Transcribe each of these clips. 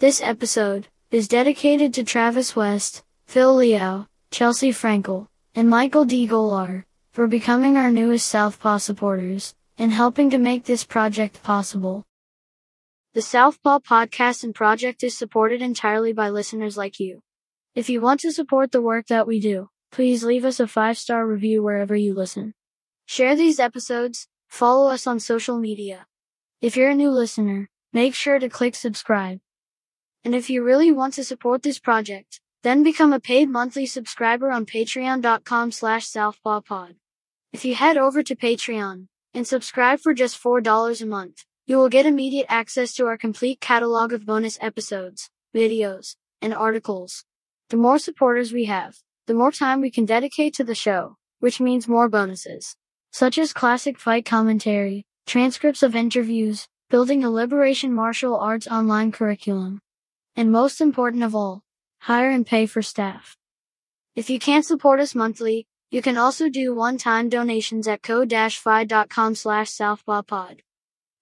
This episode is dedicated to Travis West, Phil Leo, Chelsea Frankel, and Michael D. Golar for becoming our newest Southpaw supporters and helping to make this project possible. The Southpaw podcast and project is supported entirely by listeners like you. If you want to support the work that we do, please leave us a five star review wherever you listen. Share these episodes, follow us on social media. If you're a new listener, make sure to click subscribe. And if you really want to support this project, then become a paid monthly subscriber on patreon.com slash southpawpod. If you head over to Patreon and subscribe for just $4 a month, you will get immediate access to our complete catalog of bonus episodes, videos, and articles. The more supporters we have, the more time we can dedicate to the show, which means more bonuses, such as classic fight commentary, transcripts of interviews, building a liberation martial arts online curriculum, and most important of all, hire and pay for staff. If you can't support us monthly, you can also do one-time donations at ko-fi.com slash southpawpod.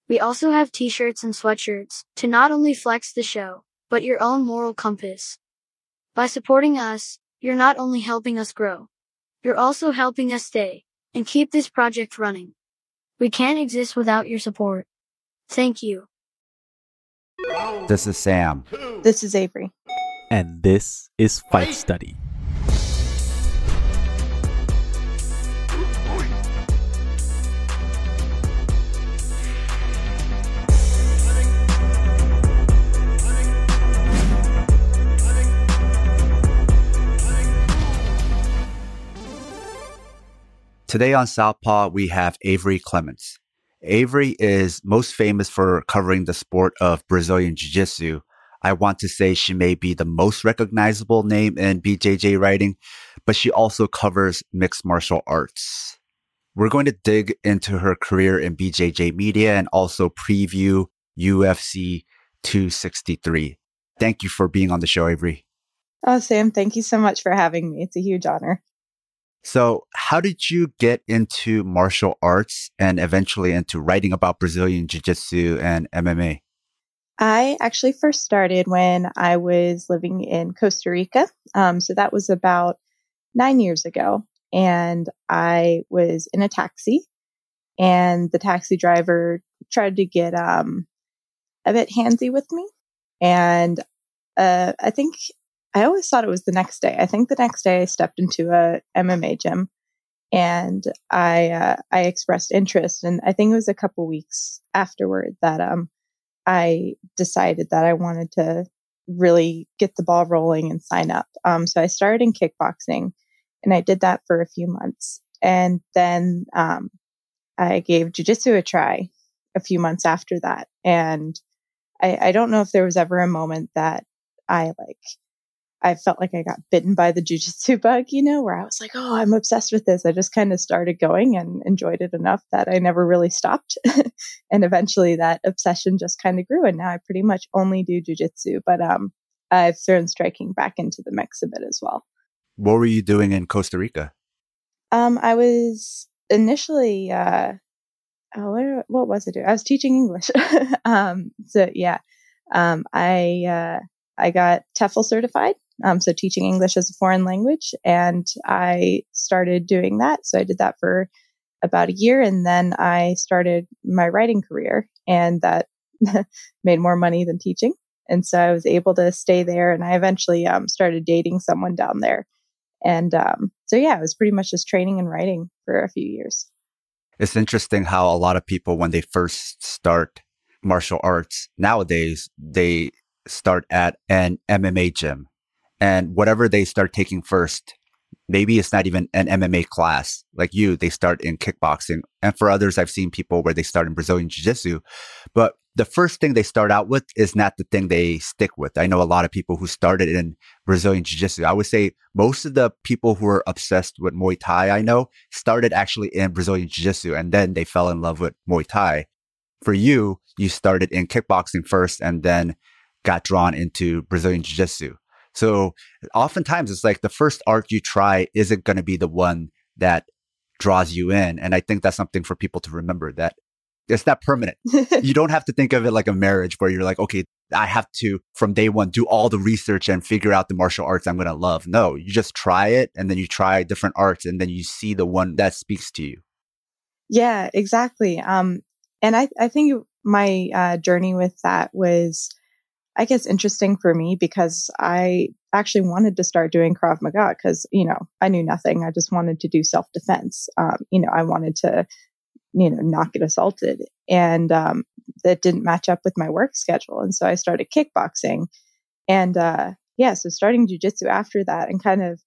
We also have t-shirts and sweatshirts to not only flex the show, but your own moral compass. By supporting us, you're not only helping us grow, you're also helping us stay and keep this project running. We can't exist without your support. Thank you. This is Sam. This is Avery. And this is Fight Study. Today on Southpaw, we have Avery Clements. Avery is most famous for covering the sport of Brazilian Jiu Jitsu. I want to say she may be the most recognizable name in BJJ writing, but she also covers mixed martial arts. We're going to dig into her career in BJJ media and also preview UFC 263. Thank you for being on the show, Avery. Oh, Sam, thank you so much for having me. It's a huge honor. So, how did you get into martial arts and eventually into writing about Brazilian Jiu Jitsu and MMA? I actually first started when I was living in Costa Rica. Um, so, that was about nine years ago. And I was in a taxi, and the taxi driver tried to get um, a bit handsy with me. And uh, I think I always thought it was the next day. I think the next day I stepped into a MMA gym and I uh, I expressed interest, and I think it was a couple weeks afterward that um I decided that I wanted to really get the ball rolling and sign up. Um, so I started in kickboxing, and I did that for a few months, and then um, I gave jujitsu a try a few months after that, and I, I don't know if there was ever a moment that I like I felt like I got bitten by the jujitsu bug, you know, where I was like, oh, I'm obsessed with this. I just kind of started going and enjoyed it enough that I never really stopped. and eventually that obsession just kind of grew. And now I pretty much only do jujitsu, but um, I've thrown striking back into the mix a bit as well. What were you doing in Costa Rica? Um, I was initially, uh, oh, what, what was it? I was teaching English. um, so yeah, um, I, uh, I got TEFL certified um, so teaching English as a foreign language. And I started doing that. So I did that for about a year. And then I started my writing career, and that made more money than teaching. And so I was able to stay there. And I eventually um, started dating someone down there. And um, so, yeah, it was pretty much just training and writing for a few years. It's interesting how a lot of people, when they first start martial arts nowadays, they start at an MMA gym and whatever they start taking first, maybe it's not even an MMA class like you, they start in kickboxing. And for others, I've seen people where they start in Brazilian Jiu Jitsu, but the first thing they start out with is not the thing they stick with. I know a lot of people who started in Brazilian Jiu Jitsu. I would say most of the people who are obsessed with Muay Thai I know started actually in Brazilian Jiu Jitsu and then they fell in love with Muay Thai. For you, you started in kickboxing first and then got drawn into Brazilian Jiu Jitsu. So oftentimes it's like the first art you try isn't going to be the one that draws you in. And I think that's something for people to remember that it's not permanent. you don't have to think of it like a marriage where you're like, okay, I have to from day one do all the research and figure out the martial arts I'm going to love. No, you just try it and then you try different arts and then you see the one that speaks to you. Yeah, exactly. Um, and I, I think my uh, journey with that was, I guess, interesting for me because I actually wanted to start doing Krav Maga because, you know, I knew nothing. I just wanted to do self defense. Um, you know, I wanted to, you know, not get assaulted. And um, that didn't match up with my work schedule. And so I started kickboxing. And uh, yeah, so starting jujitsu after that and kind of,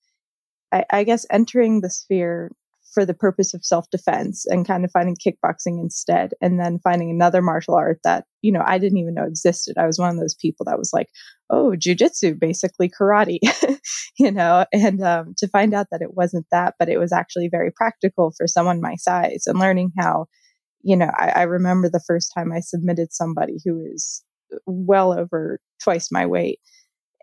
I, I guess, entering the sphere for the purpose of self defense and kind of finding kickboxing instead. And then finding another martial art that, you know, I didn't even know existed. I was one of those people that was like, oh, jujitsu, basically karate, you know, and um, to find out that it wasn't that, but it was actually very practical for someone my size and learning how, you know, I, I remember the first time I submitted somebody who is well over twice my weight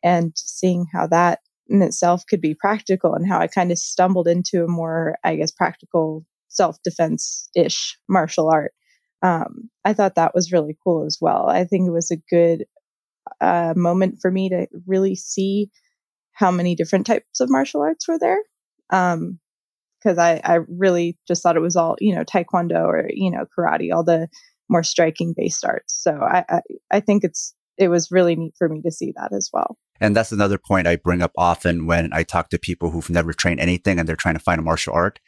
and seeing how that in itself could be practical and how I kind of stumbled into a more, I guess, practical self defense ish martial art. Um, I thought that was really cool as well. I think it was a good uh, moment for me to really see how many different types of martial arts were there. Um, because I, I really just thought it was all, you know, taekwondo or, you know, karate, all the more striking based arts. So I, I, I think it's, it was really neat for me to see that as well. And that's another point I bring up often when I talk to people who've never trained anything and they're trying to find a martial art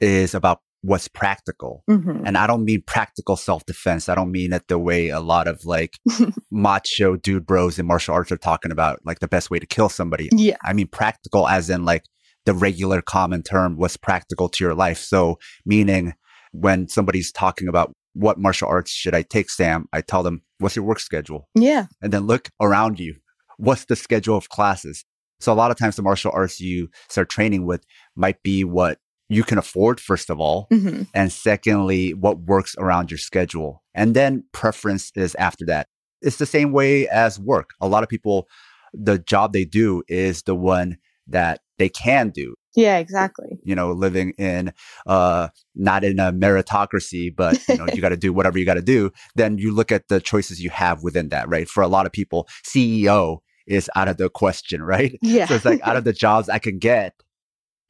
is about what's practical. Mm-hmm. And I don't mean practical self defense. I don't mean it the way a lot of like macho dude bros in martial arts are talking about, like the best way to kill somebody. Yeah. I mean practical as in like the regular common term, what's practical to your life. So meaning when somebody's talking about what martial arts should I take, Sam, I tell them, what's your work schedule? Yeah. And then look around you. What's the schedule of classes? So a lot of times the martial arts you start training with might be what you can afford, first of all. Mm-hmm. And secondly, what works around your schedule. And then preference is after that. It's the same way as work. A lot of people, the job they do is the one that they can do. Yeah, exactly. You know, living in uh not in a meritocracy, but you know, you got to do whatever you got to do, then you look at the choices you have within that, right? For a lot of people, CEO is out of the question, right? Yeah. So it's like out of the jobs I can get,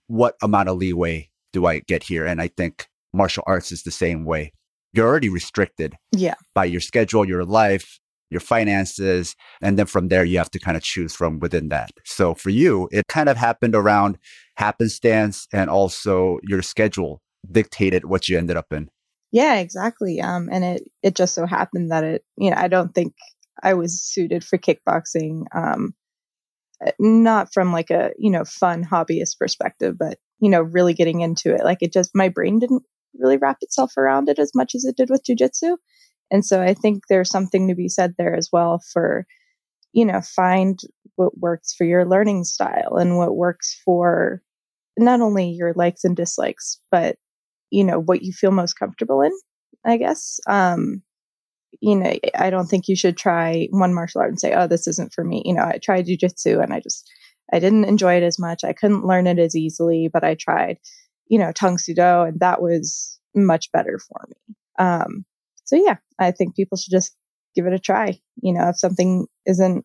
what amount of leeway do I get here? And I think martial arts is the same way. You're already restricted yeah. by your schedule, your life, your finances. And then from there, you have to kind of choose from within that. So for you, it kind of happened around happenstance and also your schedule dictated what you ended up in. Yeah, exactly. Um, and it, it just so happened that it, you know, I don't think I was suited for kickboxing. Um, not from like a, you know, fun hobbyist perspective, but, you know, really getting into it. Like it just, my brain didn't really wrap itself around it as much as it did with jujitsu. And so I think there's something to be said there as well for, you know, find what works for your learning style and what works for not only your likes and dislikes, but, you know, what you feel most comfortable in, I guess. Um, you know, I don't think you should try one martial art and say, oh, this isn't for me. You know, I tried jujitsu and I just, I didn't enjoy it as much. I couldn't learn it as easily, but I tried, you know, Tang Soo Do and that was much better for me. Um, so yeah, I think people should just give it a try. You know, if something isn't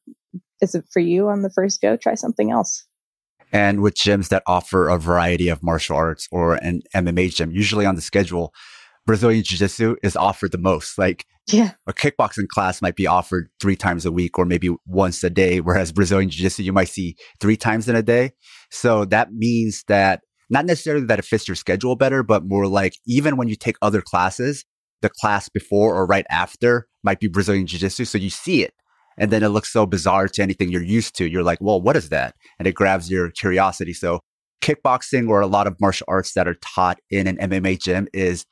isn't for you on the first go, try something else. And with gyms that offer a variety of martial arts or an MMA gym, usually on the schedule, Brazilian Jiu Jitsu is offered the most. Like yeah. a kickboxing class might be offered three times a week or maybe once a day, whereas Brazilian Jiu Jitsu you might see three times in a day. So that means that not necessarily that it fits your schedule better, but more like even when you take other classes, the class before or right after might be Brazilian Jiu Jitsu. So you see it and then it looks so bizarre to anything you're used to. You're like, well, what is that? And it grabs your curiosity. So kickboxing or a lot of martial arts that are taught in an MMA gym is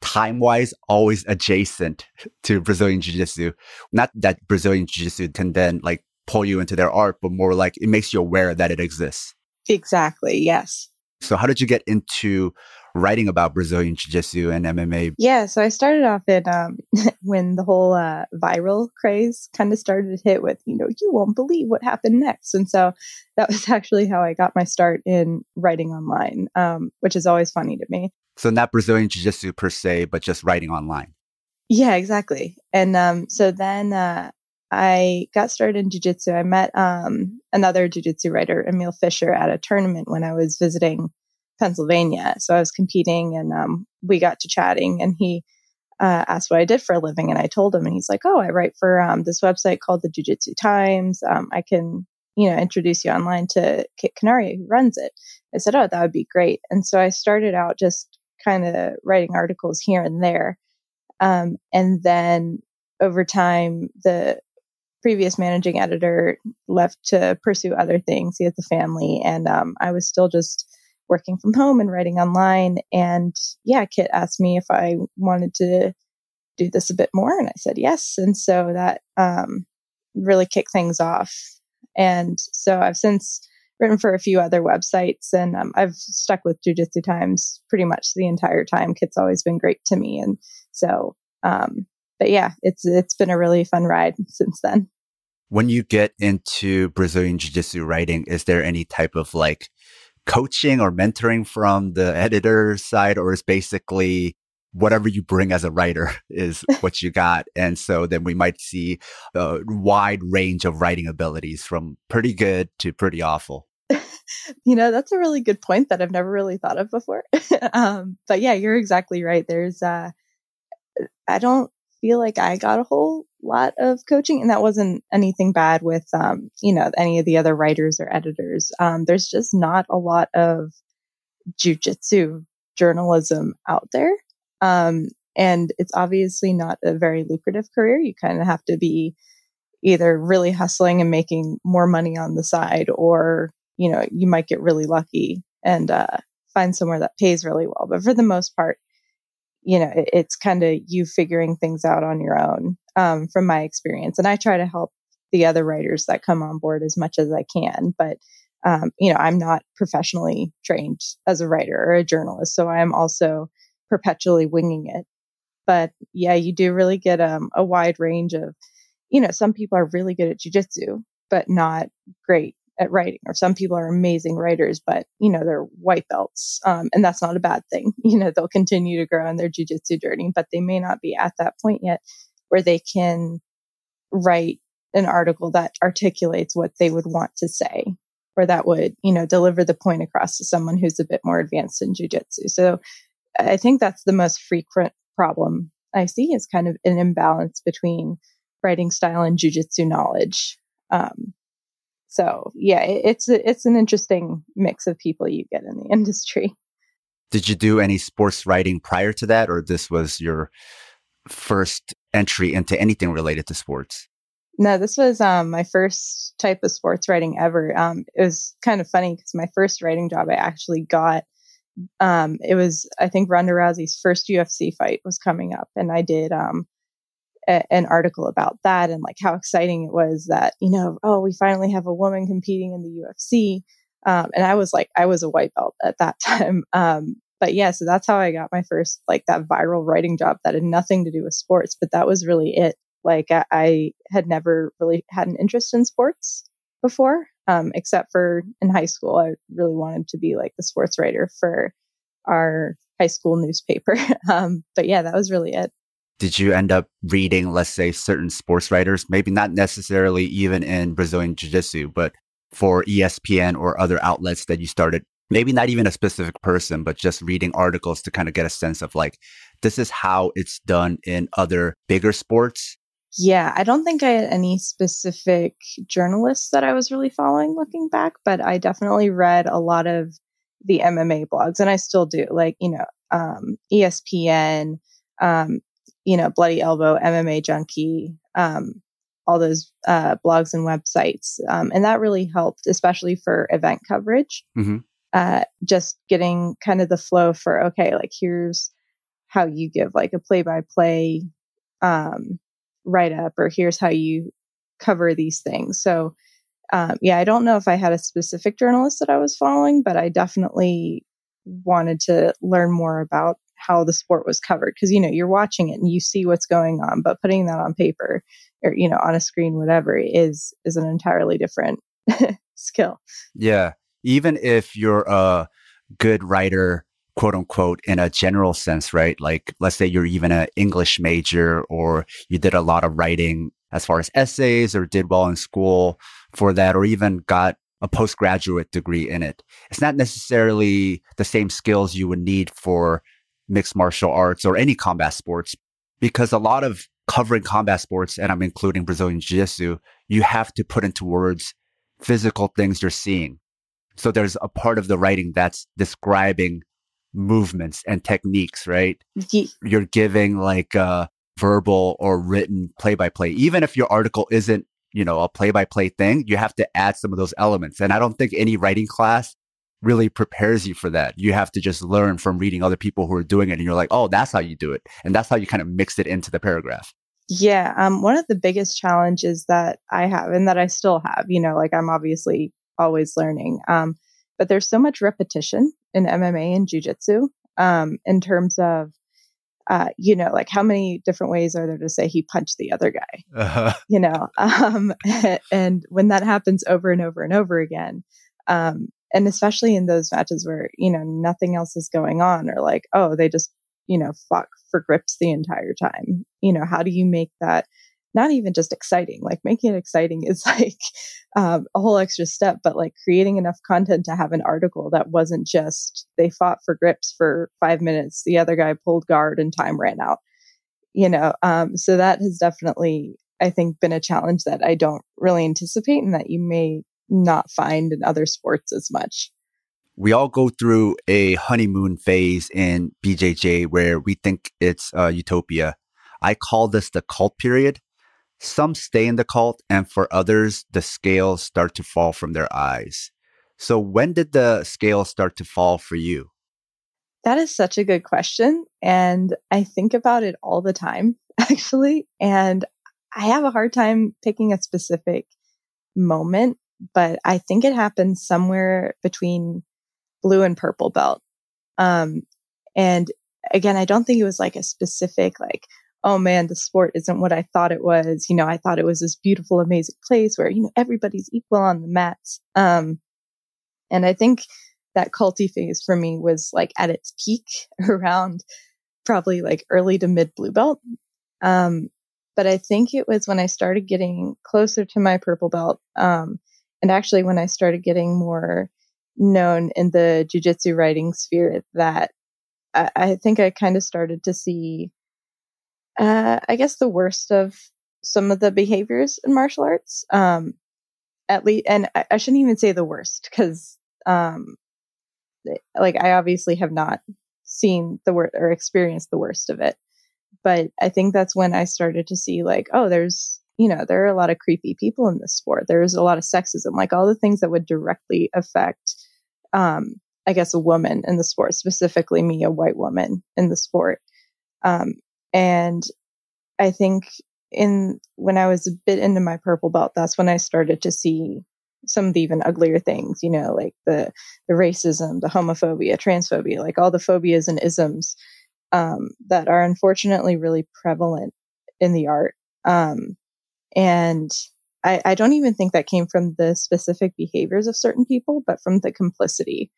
time wise always adjacent to Brazilian Jiu Jitsu. Not that Brazilian Jiu Jitsu can then like pull you into their art, but more like it makes you aware that it exists. Exactly. Yes. So how did you get into writing about Brazilian Jiu Jitsu and MMA? Yeah, so I started off in um, when the whole uh, viral craze kind of started to hit with, you know, you won't believe what happened next. And so that was actually how I got my start in writing online, um, which is always funny to me. So not Brazilian Jiu Jitsu per se, but just writing online. Yeah, exactly. And um, so then uh, I got started in jujitsu. I met um, another jujitsu writer, Emil Fisher, at a tournament when I was visiting Pennsylvania. So I was competing and um, we got to chatting and he uh, asked what I did for a living. And I told him, and he's like, Oh, I write for um, this website called the Jiu Jitsu Times. Um, I can, you know, introduce you online to Kit Canaria, who runs it. I said, Oh, that would be great. And so I started out just kind of writing articles here and there. Um, and then over time, the previous managing editor left to pursue other things. He has a family, and um, I was still just working from home and writing online. And yeah, Kit asked me if I wanted to do this a bit more, and I said yes. And so that um, really kicked things off. And so I've since written for a few other websites, and um, I've stuck with Jiu Jitsu Times pretty much the entire time. Kit's always been great to me, and so. Um, but yeah, it's it's been a really fun ride since then. When you get into Brazilian Jiu Jitsu writing, is there any type of like coaching or mentoring from the editor side, or is basically whatever you bring as a writer is what you got. And so then we might see a wide range of writing abilities from pretty good to pretty awful. you know, that's a really good point that I've never really thought of before. um, but yeah, you're exactly right. There's, uh, I don't feel like I got a whole lot of coaching and that wasn't anything bad with um, you know any of the other writers or editors. Um, there's just not a lot of jujitsu journalism out there. Um, and it's obviously not a very lucrative career. You kind of have to be either really hustling and making more money on the side or you know you might get really lucky and uh, find somewhere that pays really well. But for the most part you know, it, it's kind of you figuring things out on your own um, from my experience. And I try to help the other writers that come on board as much as I can. But, um, you know, I'm not professionally trained as a writer or a journalist. So I am also perpetually winging it. But yeah, you do really get um, a wide range of, you know, some people are really good at jujitsu, but not great at writing or some people are amazing writers but you know they're white belts um, and that's not a bad thing. You know they'll continue to grow in their jiu-jitsu journey but they may not be at that point yet where they can write an article that articulates what they would want to say or that would you know deliver the point across to someone who's a bit more advanced in jiu-jitsu. So i think that's the most frequent problem i see is kind of an imbalance between writing style and jiu-jitsu knowledge um, so yeah, it, it's it's an interesting mix of people you get in the industry. Did you do any sports writing prior to that, or this was your first entry into anything related to sports? No, this was um, my first type of sports writing ever. Um, it was kind of funny because my first writing job I actually got. Um, it was I think Ronda Rousey's first UFC fight was coming up, and I did um, a, an article about that and like how exciting it was that, you know, oh, we finally have a woman competing in the UFC. Um, and I was like, I was a white belt at that time. Um, but yeah, so that's how I got my first like that viral writing job that had nothing to do with sports, but that was really it. Like I, I had never really had an interest in sports before, um, except for in high school. I really wanted to be like the sports writer for our high school newspaper. um, but yeah, that was really it did you end up reading, let's say, certain sports writers? Maybe not necessarily even in Brazilian Jiu Jitsu, but for ESPN or other outlets that you started, maybe not even a specific person, but just reading articles to kind of get a sense of like, this is how it's done in other bigger sports. Yeah, I don't think I had any specific journalists that I was really following looking back, but I definitely read a lot of the MMA blogs and I still do, like, you know, um, ESPN, um, you know, Bloody Elbow, MMA Junkie, um, all those uh, blogs and websites. Um, and that really helped, especially for event coverage. Mm-hmm. Uh, just getting kind of the flow for, okay, like here's how you give like a play by play write up, or here's how you cover these things. So, um, yeah, I don't know if I had a specific journalist that I was following, but I definitely wanted to learn more about how the sport was covered because you know you're watching it and you see what's going on but putting that on paper or you know on a screen whatever is is an entirely different skill. Yeah. Even if you're a good writer quote unquote in a general sense right? Like let's say you're even an english major or you did a lot of writing as far as essays or did well in school for that or even got a postgraduate degree in it. It's not necessarily the same skills you would need for mixed martial arts or any combat sports because a lot of covering combat sports, and I'm including Brazilian Jiu Jitsu, you have to put into words physical things you're seeing. So there's a part of the writing that's describing movements and techniques, right? You're giving like a verbal or written play by play. Even if your article isn't, you know, a play by play thing, you have to add some of those elements. And I don't think any writing class really prepares you for that. You have to just learn from reading other people who are doing it. And you're like, oh, that's how you do it. And that's how you kind of mix it into the paragraph. Yeah. Um, one of the biggest challenges that I have and that I still have, you know, like I'm obviously always learning. Um, but there's so much repetition in MMA and jujitsu um, in terms of, uh, you know, like how many different ways are there to say he punched the other guy? Uh-huh. You know, um, and when that happens over and over and over again, um, and especially in those matches where you know nothing else is going on, or like, oh, they just you know fuck for grips the entire time. You know, how do you make that not even just exciting. Like making it exciting is like um, a whole extra step, but like creating enough content to have an article that wasn't just they fought for grips for five minutes, the other guy pulled guard and time ran out. You know, um, so that has definitely, I think, been a challenge that I don't really anticipate and that you may not find in other sports as much. We all go through a honeymoon phase in BJJ where we think it's uh, utopia. I call this the cult period some stay in the cult, and for others, the scales start to fall from their eyes. So, when did the scales start to fall for you? That is such a good question. And I think about it all the time, actually. And I have a hard time picking a specific moment, but I think it happened somewhere between blue and purple belt. Um, and again, I don't think it was like a specific, like, oh man, the sport isn't what I thought it was. You know, I thought it was this beautiful, amazing place where, you know, everybody's equal on the mats. Um, and I think that culty phase for me was like at its peak around probably like early to mid blue belt. Um, but I think it was when I started getting closer to my purple belt. Um, and actually when I started getting more known in the jujitsu writing sphere that I, I think I kind of started to see uh, I guess the worst of some of the behaviors in martial arts. Um, at least, and I, I, shouldn't even say the worst because, um, like I obviously have not seen the worst or experienced the worst of it, but I think that's when I started to see like, oh, there's, you know, there are a lot of creepy people in this sport. There's a lot of sexism, like all the things that would directly affect, um, I guess a woman in the sport, specifically me, a white woman in the sport. Um, and I think in when I was a bit into my purple belt, that's when I started to see some of the even uglier things, you know, like the the racism, the homophobia, transphobia, like all the phobias and isms um, that are unfortunately really prevalent in the art. Um, and I, I don't even think that came from the specific behaviors of certain people, but from the complicity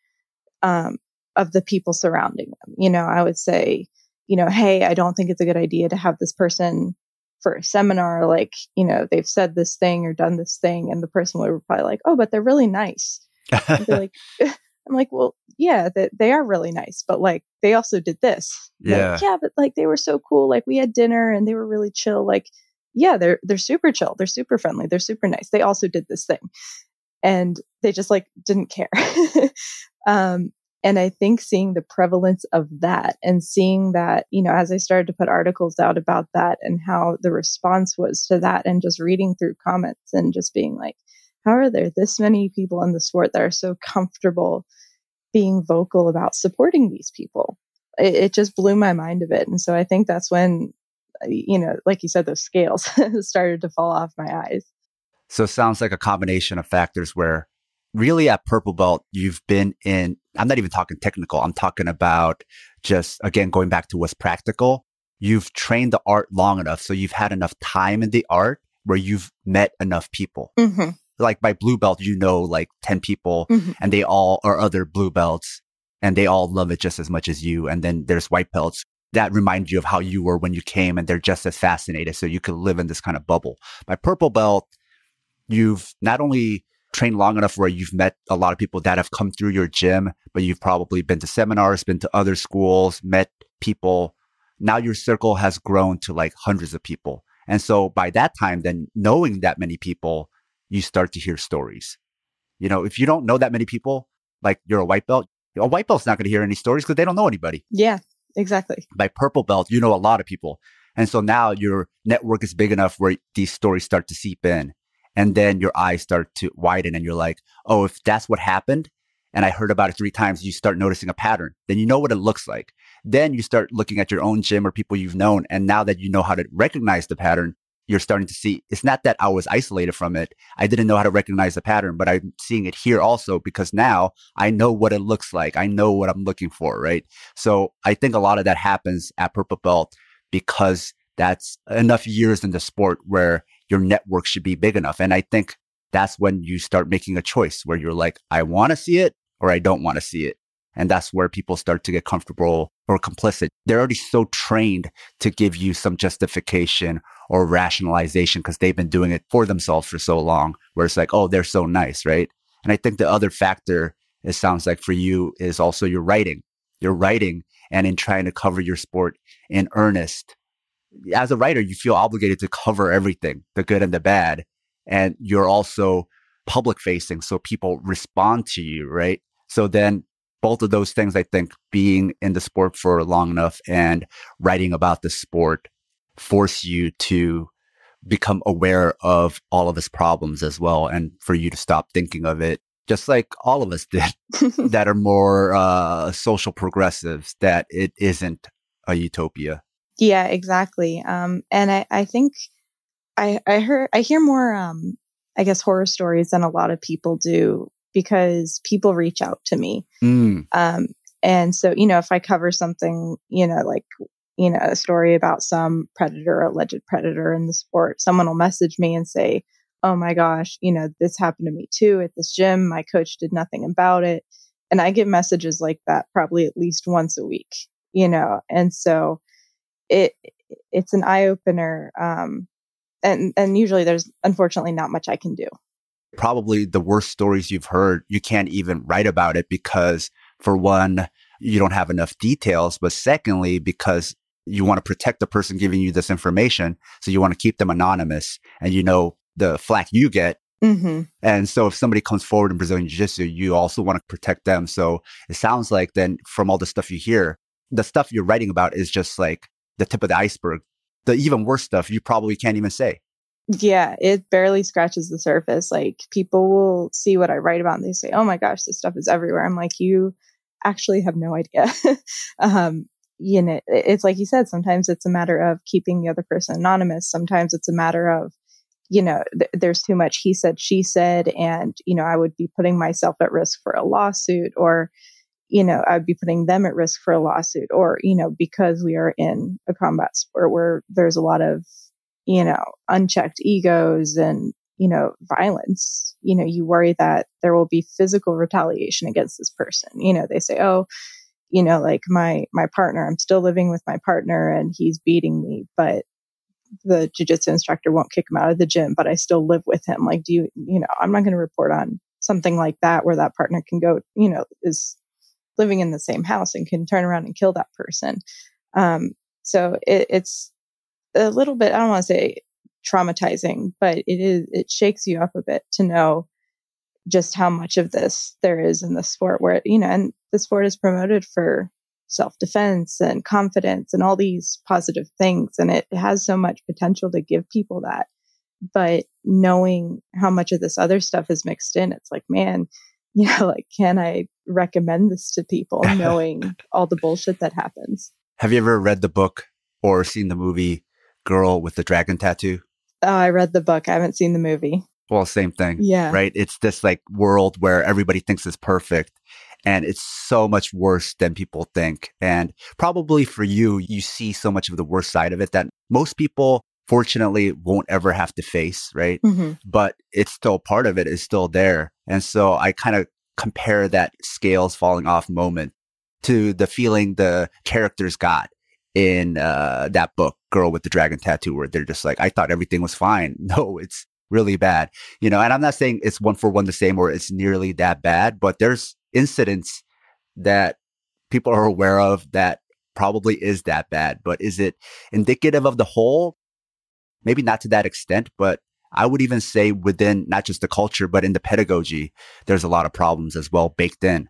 um, of the people surrounding them. You know, I would say you know, hey, I don't think it's a good idea to have this person for a seminar. Like, you know, they've said this thing or done this thing. And the person would reply like, oh, but they're really nice. like, I'm like, well, yeah, they, they are really nice, but like they also did this. Yeah. Like, yeah, but like they were so cool. Like we had dinner and they were really chill. Like, yeah, they're they're super chill. They're super friendly. They're super nice. They also did this thing. And they just like didn't care. um, and I think seeing the prevalence of that and seeing that, you know, as I started to put articles out about that and how the response was to that and just reading through comments and just being like, how are there this many people in the sport that are so comfortable being vocal about supporting these people? It, it just blew my mind a bit. And so I think that's when, you know, like you said, those scales started to fall off my eyes. So it sounds like a combination of factors where really at purple belt, you've been in, I'm not even talking technical. I'm talking about just, again, going back to what's practical. You've trained the art long enough. So you've had enough time in the art where you've met enough people. Mm-hmm. Like by blue belt, you know, like 10 people mm-hmm. and they all are other blue belts and they all love it just as much as you. And then there's white belts that reminds you of how you were when you came and they're just as fascinated. So you could live in this kind of bubble. By purple belt, you've not only trained long enough where you've met a lot of people that have come through your gym, but you've probably been to seminars, been to other schools, met people. Now your circle has grown to like hundreds of people. And so by that time, then knowing that many people, you start to hear stories. You know, if you don't know that many people, like you're a white belt, a white belt's not going to hear any stories because they don't know anybody. Yeah, exactly. By purple belt, you know a lot of people. And so now your network is big enough where these stories start to seep in. And then your eyes start to widen and you're like, oh, if that's what happened and I heard about it three times, you start noticing a pattern. Then you know what it looks like. Then you start looking at your own gym or people you've known. And now that you know how to recognize the pattern, you're starting to see it's not that I was isolated from it. I didn't know how to recognize the pattern, but I'm seeing it here also because now I know what it looks like. I know what I'm looking for, right? So I think a lot of that happens at Purple Belt because that's enough years in the sport where your network should be big enough. And I think that's when you start making a choice where you're like, I want to see it or I don't want to see it. And that's where people start to get comfortable or complicit. They're already so trained to give you some justification or rationalization because they've been doing it for themselves for so long, where it's like, oh, they're so nice, right? And I think the other factor, it sounds like for you, is also your writing. Your writing and in trying to cover your sport in earnest. As a writer, you feel obligated to cover everything, the good and the bad. And you're also public facing. So people respond to you, right? So then both of those things, I think being in the sport for long enough and writing about the sport force you to become aware of all of its problems as well. And for you to stop thinking of it, just like all of us did that are more uh, social progressives, that it isn't a utopia. Yeah, exactly. Um, and I, I think I, I heard, I hear more, um, I guess horror stories than a lot of people do because people reach out to me. Mm. Um, and so, you know, if I cover something, you know, like, you know, a story about some predator, alleged predator in the sport, someone will message me and say, Oh my gosh, you know, this happened to me too at this gym. My coach did nothing about it. And I get messages like that probably at least once a week, you know, and so it, it's an eye opener. Um, and, and usually there's unfortunately not much I can do probably the worst stories you've heard, you can't even write about it because for one, you don't have enough details. But secondly, because you want to protect the person giving you this information. So you want to keep them anonymous and you know the flack you get. Mm-hmm. And so if somebody comes forward in Brazilian Jiu Jitsu, you also want to protect them. So it sounds like then from all the stuff you hear, the stuff you're writing about is just like the tip of the iceberg. The even worse stuff you probably can't even say. Yeah, it barely scratches the surface. Like people will see what I write about and they say, "Oh my gosh, this stuff is everywhere." I'm like, "You actually have no idea." um, you know, it's like you said, sometimes it's a matter of keeping the other person anonymous. Sometimes it's a matter of, you know, th- there's too much he said, she said, and, you know, I would be putting myself at risk for a lawsuit or, you know, I'd be putting them at risk for a lawsuit or, you know, because we are in a combat sport where there's a lot of you know, unchecked egos and, you know, violence, you know, you worry that there will be physical retaliation against this person. You know, they say, oh, you know, like my, my partner, I'm still living with my partner and he's beating me, but the jujitsu instructor won't kick him out of the gym, but I still live with him. Like, do you, you know, I'm not going to report on something like that where that partner can go, you know, is living in the same house and can turn around and kill that person. Um, so it, it's a little bit, I don't want to say traumatizing, but it is, it shakes you up a bit to know just how much of this there is in the sport where, you know, and the sport is promoted for self defense and confidence and all these positive things. And it has so much potential to give people that. But knowing how much of this other stuff is mixed in, it's like, man, you know, like, can I recommend this to people knowing all the bullshit that happens? Have you ever read the book or seen the movie girl with the dragon tattoo? Oh, I read the book. I haven't seen the movie. Well, same thing. Yeah. Right. It's this like world where everybody thinks it's perfect and it's so much worse than people think. And probably for you, you see so much of the worst side of it that most people fortunately won't ever have to face. Right. Mm-hmm. But it's still part of it is still there. And so I kind of compare that scales falling off moment to the feeling the characters got in uh, that book, Girl with the Dragon Tattoo, where they're just like, I thought everything was fine. No, it's really bad. You know, and I'm not saying it's one for one the same or it's nearly that bad, but there's incidents that people are aware of that probably is that bad. But is it indicative of the whole? Maybe not to that extent, but I would even say within not just the culture, but in the pedagogy, there's a lot of problems as well baked in.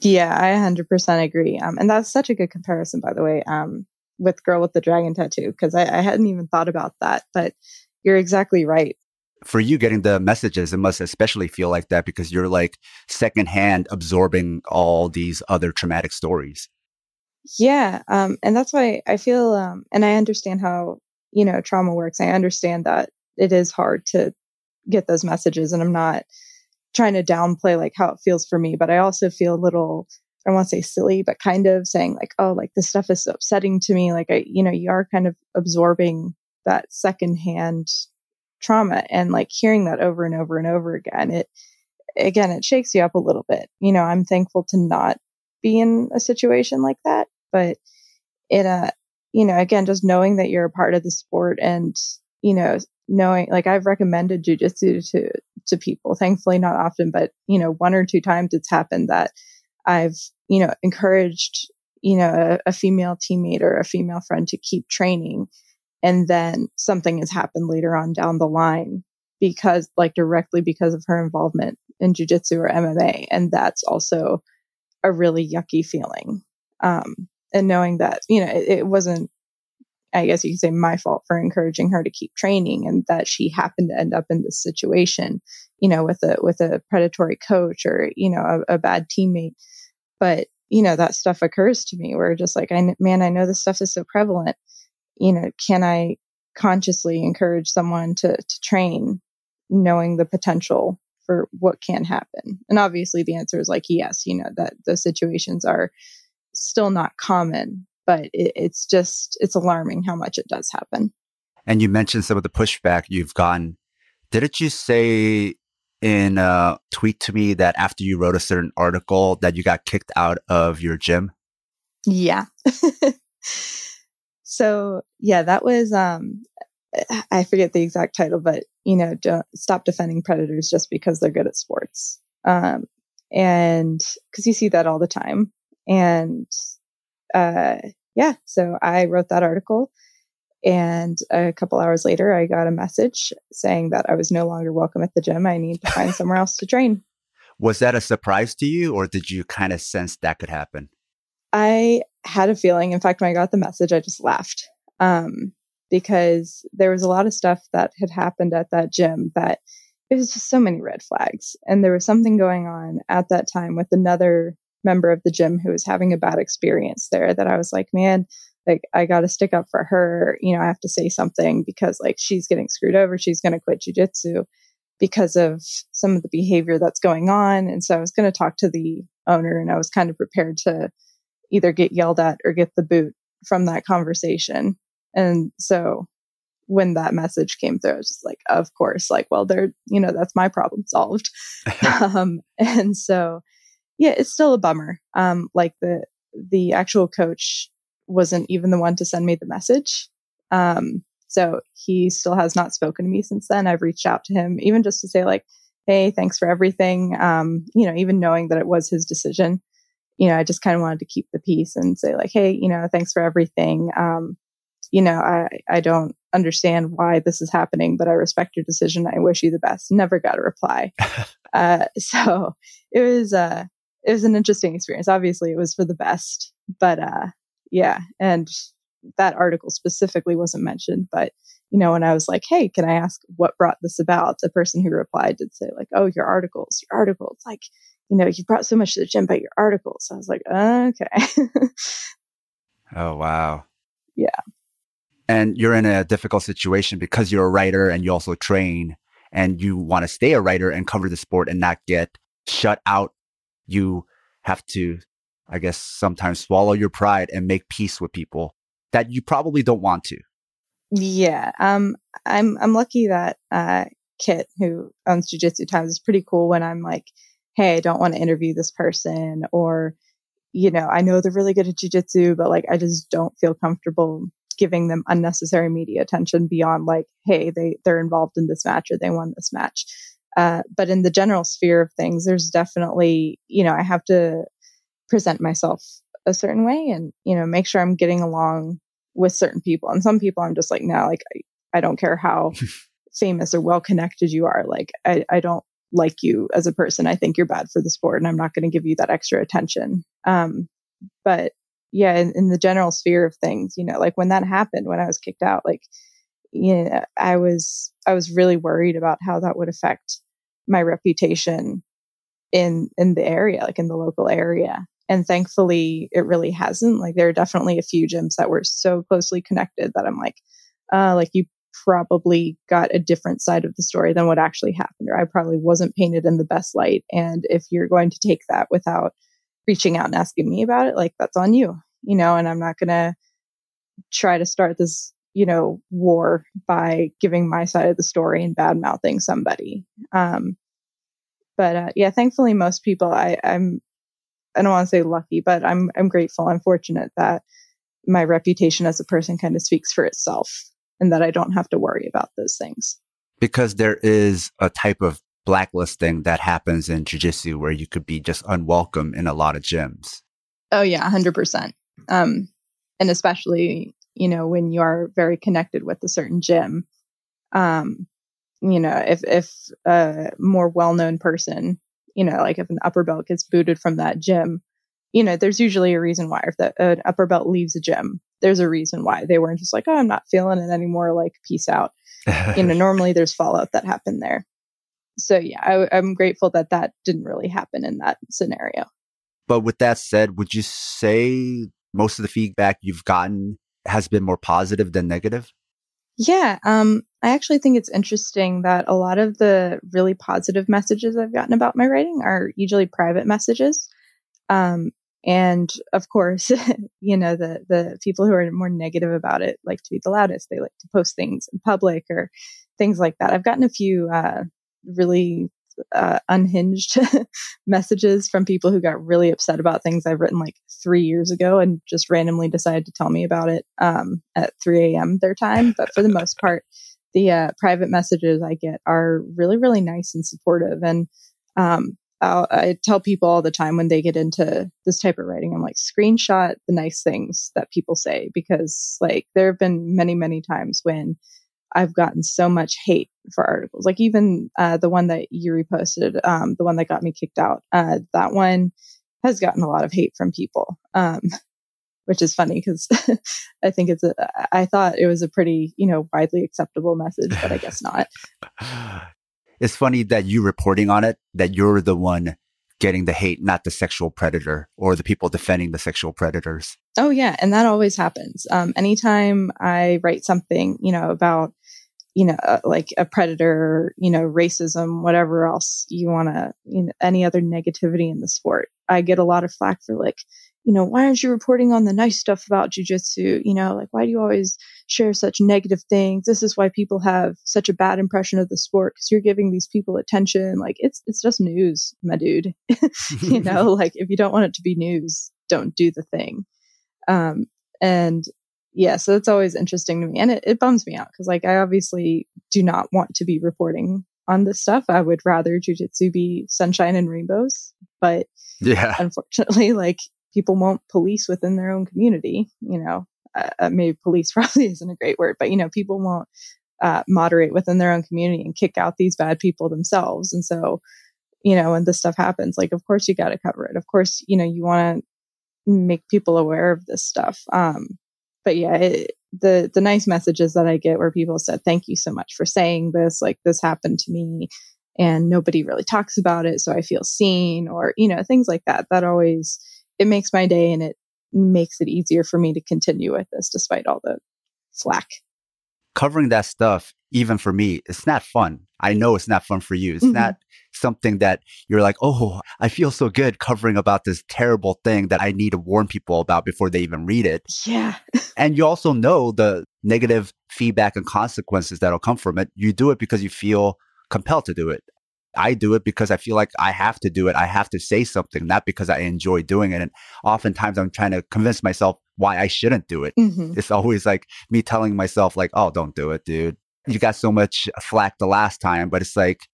Yeah, I 100% agree. Um, and that's such a good comparison, by the way, um, with Girl with the Dragon Tattoo, because I, I hadn't even thought about that. But you're exactly right. For you getting the messages, it must especially feel like that because you're like secondhand absorbing all these other traumatic stories. Yeah. Um, and that's why I feel, um, and I understand how, you know, trauma works. I understand that it is hard to get those messages and I'm not trying to downplay like how it feels for me, but I also feel a little I don't want to say silly, but kind of saying like, oh, like this stuff is so upsetting to me. Like I, you know, you are kind of absorbing that secondhand trauma and like hearing that over and over and over again. It again, it shakes you up a little bit. You know, I'm thankful to not be in a situation like that, but it, uh, you know, again, just knowing that you're a part of the sport and, you know, knowing like I've recommended jujitsu to to people. Thankfully, not often, but you know, one or two times it's happened that I've you know encouraged you know a, a female teammate or a female friend to keep training, and then something has happened later on down the line because like directly because of her involvement in jujitsu or MMA, and that's also a really yucky feeling. Um, and knowing that you know it, it wasn't I guess you could say my fault for encouraging her to keep training and that she happened to end up in this situation, you know, with a, with a predatory coach or, you know, a, a bad teammate. But, you know, that stuff occurs to me where just like, I, man, I know this stuff is so prevalent. You know, can I consciously encourage someone to, to train knowing the potential for what can happen? And obviously the answer is like, yes, you know, that those situations are still not common, but it, it's just it's alarming how much it does happen. And you mentioned some of the pushback you've gotten. Didn't you say in a tweet to me that after you wrote a certain article that you got kicked out of your gym? Yeah. so yeah, that was um I forget the exact title, but you know, don't stop defending predators just because they're good at sports. Um, and because you see that all the time. And uh, yeah, so I wrote that article. And a couple hours later, I got a message saying that I was no longer welcome at the gym. I need to find somewhere else to train. Was that a surprise to you, or did you kind of sense that could happen? I had a feeling. In fact, when I got the message, I just laughed um, because there was a lot of stuff that had happened at that gym that it was just so many red flags. And there was something going on at that time with another member of the gym who was having a bad experience there that I was like, man, like I got to stick up for her. You know, I have to say something because like she's getting screwed over. She's going to quit jujitsu because of some of the behavior that's going on. And so I was going to talk to the owner and I was kind of prepared to either get yelled at or get the boot from that conversation. And so when that message came through, I was just like, of course, like, well, they're, you know, that's my problem solved. um, and so yeah, it's still a bummer. Um, like the the actual coach wasn't even the one to send me the message. Um, so he still has not spoken to me since then. I've reached out to him even just to say like, hey, thanks for everything. Um, you know, even knowing that it was his decision, you know, I just kind of wanted to keep the peace and say like, hey, you know, thanks for everything. Um, you know, I, I don't understand why this is happening, but I respect your decision. I wish you the best. Never got a reply. uh, so it was, uh, it was an interesting experience. Obviously, it was for the best, but uh, yeah, and that article specifically wasn't mentioned. But you know, when I was like, "Hey, can I ask what brought this about?" The person who replied did say, "Like, oh, your articles, your articles, like." You know, you brought so much to the gym, but your articles. So I was like, okay. oh wow. Yeah. And you're in a difficult situation because you're a writer and you also train and you want to stay a writer and cover the sport and not get shut out you have to, I guess, sometimes swallow your pride and make peace with people that you probably don't want to. Yeah. Um, I'm, I'm lucky that, uh, Kit, who owns Jiu Jitsu Times, is pretty cool when I'm like, hey, I don't want to interview this person or, you know, I know they're really good at jujitsu, but like I just don't feel comfortable giving them unnecessary media attention beyond like, hey, they they're involved in this match or they won this match. Uh, but in the general sphere of things, there's definitely, you know, I have to present myself a certain way and, you know, make sure I'm getting along with certain people. And some people I'm just like, no, like I, I don't care how famous or well connected you are. Like I, I don't like you as a person. I think you're bad for the sport and I'm not going to give you that extra attention. Um, but yeah, in, in, the general sphere of things, you know, like when that happened, when I was kicked out, like, you know, I was, I was really worried about how that would affect my reputation in, in the area, like in the local area. And thankfully it really hasn't. Like there are definitely a few gyms that were so closely connected that I'm like, uh, like you probably got a different side of the story than what actually happened, or I probably wasn't painted in the best light. And if you're going to take that without reaching out and asking me about it, like that's on you, you know, and I'm not going to try to start this, you know, war by giving my side of the story and bad mouthing somebody. Um, but uh, yeah, thankfully, most people, I, I'm, I don't want to say lucky, but I'm, I'm grateful. I'm fortunate that my reputation as a person kind of speaks for itself and that I don't have to worry about those things. Because there is a type of blacklisting that happens in jujitsu where you could be just unwelcome in a lot of gyms. Oh yeah, hundred percent. Um, and especially you know when you are very connected with a certain gym. Um, you know, if if a more well known person, you know, like if an upper belt gets booted from that gym, you know, there's usually a reason why. If the, an upper belt leaves a gym, there's a reason why they weren't just like, oh, I'm not feeling it anymore. Like, peace out. you know, normally there's fallout that happened there. So yeah, I, I'm grateful that that didn't really happen in that scenario. But with that said, would you say most of the feedback you've gotten has been more positive than negative? Yeah, um, I actually think it's interesting that a lot of the really positive messages I've gotten about my writing are usually private messages. Um, and of course, you know, the, the people who are more negative about it like to be the loudest. They like to post things in public or things like that. I've gotten a few, uh, really, uh, unhinged messages from people who got really upset about things I've written like three years ago and just randomly decided to tell me about it, um, at 3 a.m. their time. But for the most part, the, uh, private messages I get are really, really nice and supportive. And, um, I tell people all the time when they get into this type of writing, I'm like, screenshot the nice things that people say because, like, there have been many, many times when I've gotten so much hate for articles. Like, even uh, the one that you reposted, um, the one that got me kicked out, uh, that one has gotten a lot of hate from people, um, which is funny because I think it's a, I thought it was a pretty, you know, widely acceptable message, but I guess not. it's funny that you reporting on it, that you're the one getting the hate, not the sexual predator or the people defending the sexual predators. Oh yeah. And that always happens. Um, anytime I write something, you know, about, you know, uh, like a predator, you know, racism, whatever else you want to, you know, any other negativity in the sport, I get a lot of flack for like, you know, why aren't you reporting on the nice stuff about jujitsu? You know, like, why do you always share such negative things? This is why people have such a bad impression of the sport because you're giving these people attention. Like, it's, it's just news, my dude. you know, like, if you don't want it to be news, don't do the thing. Um, and yeah, so it's always interesting to me. And it, it bums me out because, like, I obviously do not want to be reporting on this stuff. I would rather jujitsu be sunshine and rainbows. But yeah, unfortunately, like people won't police within their own community. You know, uh, uh, maybe police probably isn't a great word, but you know, people won't uh, moderate within their own community and kick out these bad people themselves. And so, you know, when this stuff happens, like, of course you got to cover it. Of course, you know, you want to make people aware of this stuff. Um, but yeah, it, the the nice messages that I get where people said, "Thank you so much for saying this. Like this happened to me." And nobody really talks about it, so I feel seen, or you know, things like that. That always it makes my day and it makes it easier for me to continue with this despite all the flack. Covering that stuff, even for me, it's not fun. I know it's not fun for you. It's mm-hmm. not something that you're like, oh, I feel so good covering about this terrible thing that I need to warn people about before they even read it. Yeah. and you also know the negative feedback and consequences that'll come from it. You do it because you feel compelled to do it. I do it because I feel like I have to do it. I have to say something, not because I enjoy doing it. And oftentimes I'm trying to convince myself why I shouldn't do it. Mhm. It's always like me telling myself, like, oh, don't do it, dude. You got so much flack the last time, but it's like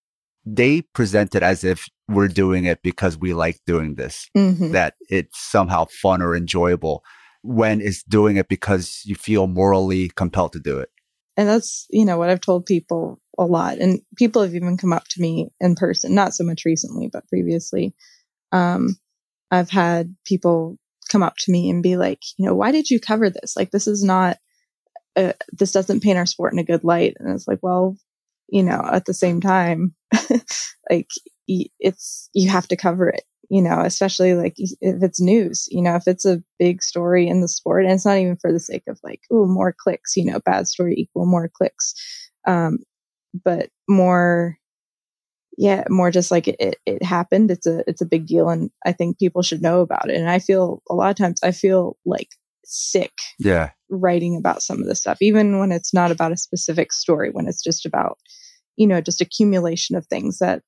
they present it as if we're doing it because we like doing this, Mhm. that it's somehow fun or enjoyable when it's doing it because you feel morally compelled to do it. And that's, you know, what I've told people a lot. And people have even come up to me in person, not so much recently, but previously. Um, I've had people come up to me and be like, you know, why did you cover this? Like, this is not, uh, this doesn't paint our sport in a good light. And it's like, well, you know, at the same time, like, it's, you have to cover it, you know, especially like if it's news, you know, if it's a big story in the sport and it's not even for the sake of like, oh, more clicks, you know, bad story equal more clicks. Um, but more, yeah, more just like it, it, it happened. It's a, it's a big deal. And I think people should know about it. And I feel a lot of times I feel like sick Yeah. writing about some of this stuff, even when it's not about a specific story, when it's just about, you know, just accumulation of things that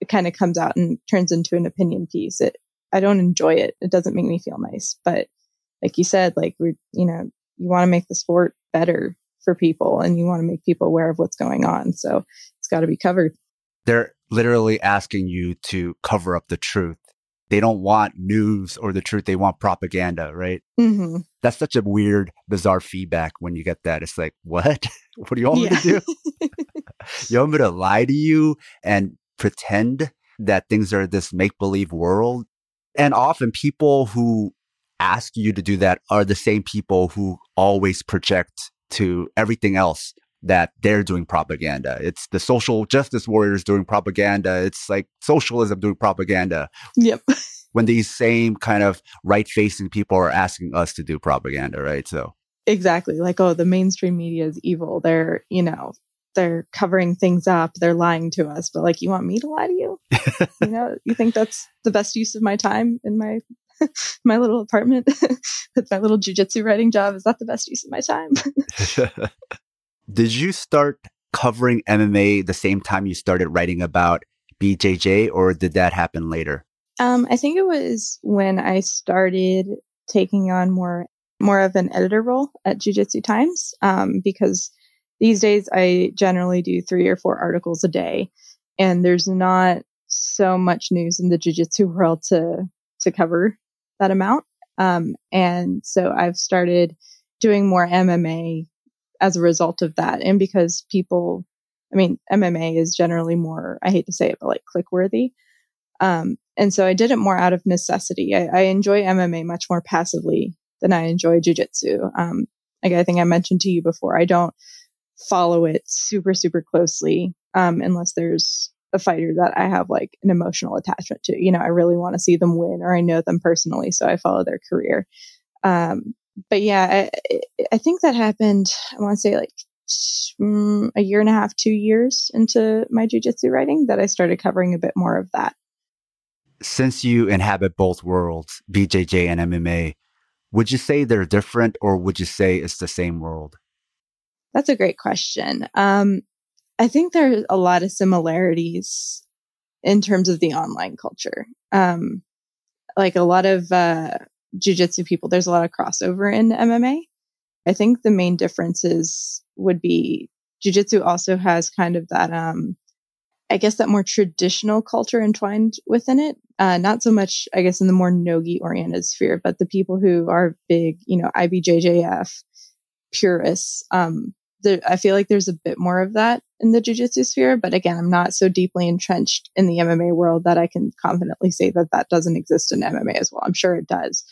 it kind of comes out and turns into an opinion piece. It, I don't enjoy it. It doesn't make me feel nice. But like you said, like we, you know, you want to make the sport better for people and you want to make people aware of what's going on. So it's got to be covered. They're literally asking you to cover up the truth. They don't want news or the truth. They want propaganda, right? hmm That's such a weird, bizarre feedback when you get that. It's like, what? what do you want me to do? You want me to lie to you and pretend that things are this make believe world? And often people who ask you to do that are the same people who always project to everything else that they're doing propaganda. It's the social justice warriors doing propaganda. It's like socialism doing propaganda yep. when these same kind of right facing people are asking us to do propaganda, right? So exactly like oh the mainstream media is evil they're you know they're covering things up they're lying to us but like you want me to lie to you you know you think that's the best use of my time in my my little apartment with my little jujitsu writing job is that the best use of my time Did you start covering MMA the same time you started writing about BJJ, or did that happen later? um i think it was when i started taking on more more of an editor role at Jiu-Jitsu times um because these days i generally do three or four articles a day and there's not so much news in the jiu-jitsu world to to cover that amount um, and so i've started doing more mma as a result of that and because people i mean mma is generally more i hate to say it but like click worthy um, and so i did it more out of necessity i, I enjoy mma much more passively than i enjoy jiu-jitsu um, like i think i mentioned to you before i don't follow it super super closely um, unless there's a fighter that I have like an emotional attachment to. You know, I really want to see them win, or I know them personally, so I follow their career. Um, but yeah, I, I think that happened. I want to say like mm, a year and a half, two years into my jujitsu writing that I started covering a bit more of that. Since you inhabit both worlds, BJJ and MMA, would you say they're different, or would you say it's the same world? That's a great question. Um, I think there's a lot of similarities in terms of the online culture. Um, like a lot of uh, jujitsu people, there's a lot of crossover in MMA. I think the main differences would be jujitsu also has kind of that, um, I guess, that more traditional culture entwined within it. Uh, not so much, I guess, in the more nogi oriented sphere, but the people who are big, you know, IBJJF purists, um, I feel like there's a bit more of that in the jujitsu sphere. But again, I'm not so deeply entrenched in the MMA world that I can confidently say that that doesn't exist in MMA as well. I'm sure it does,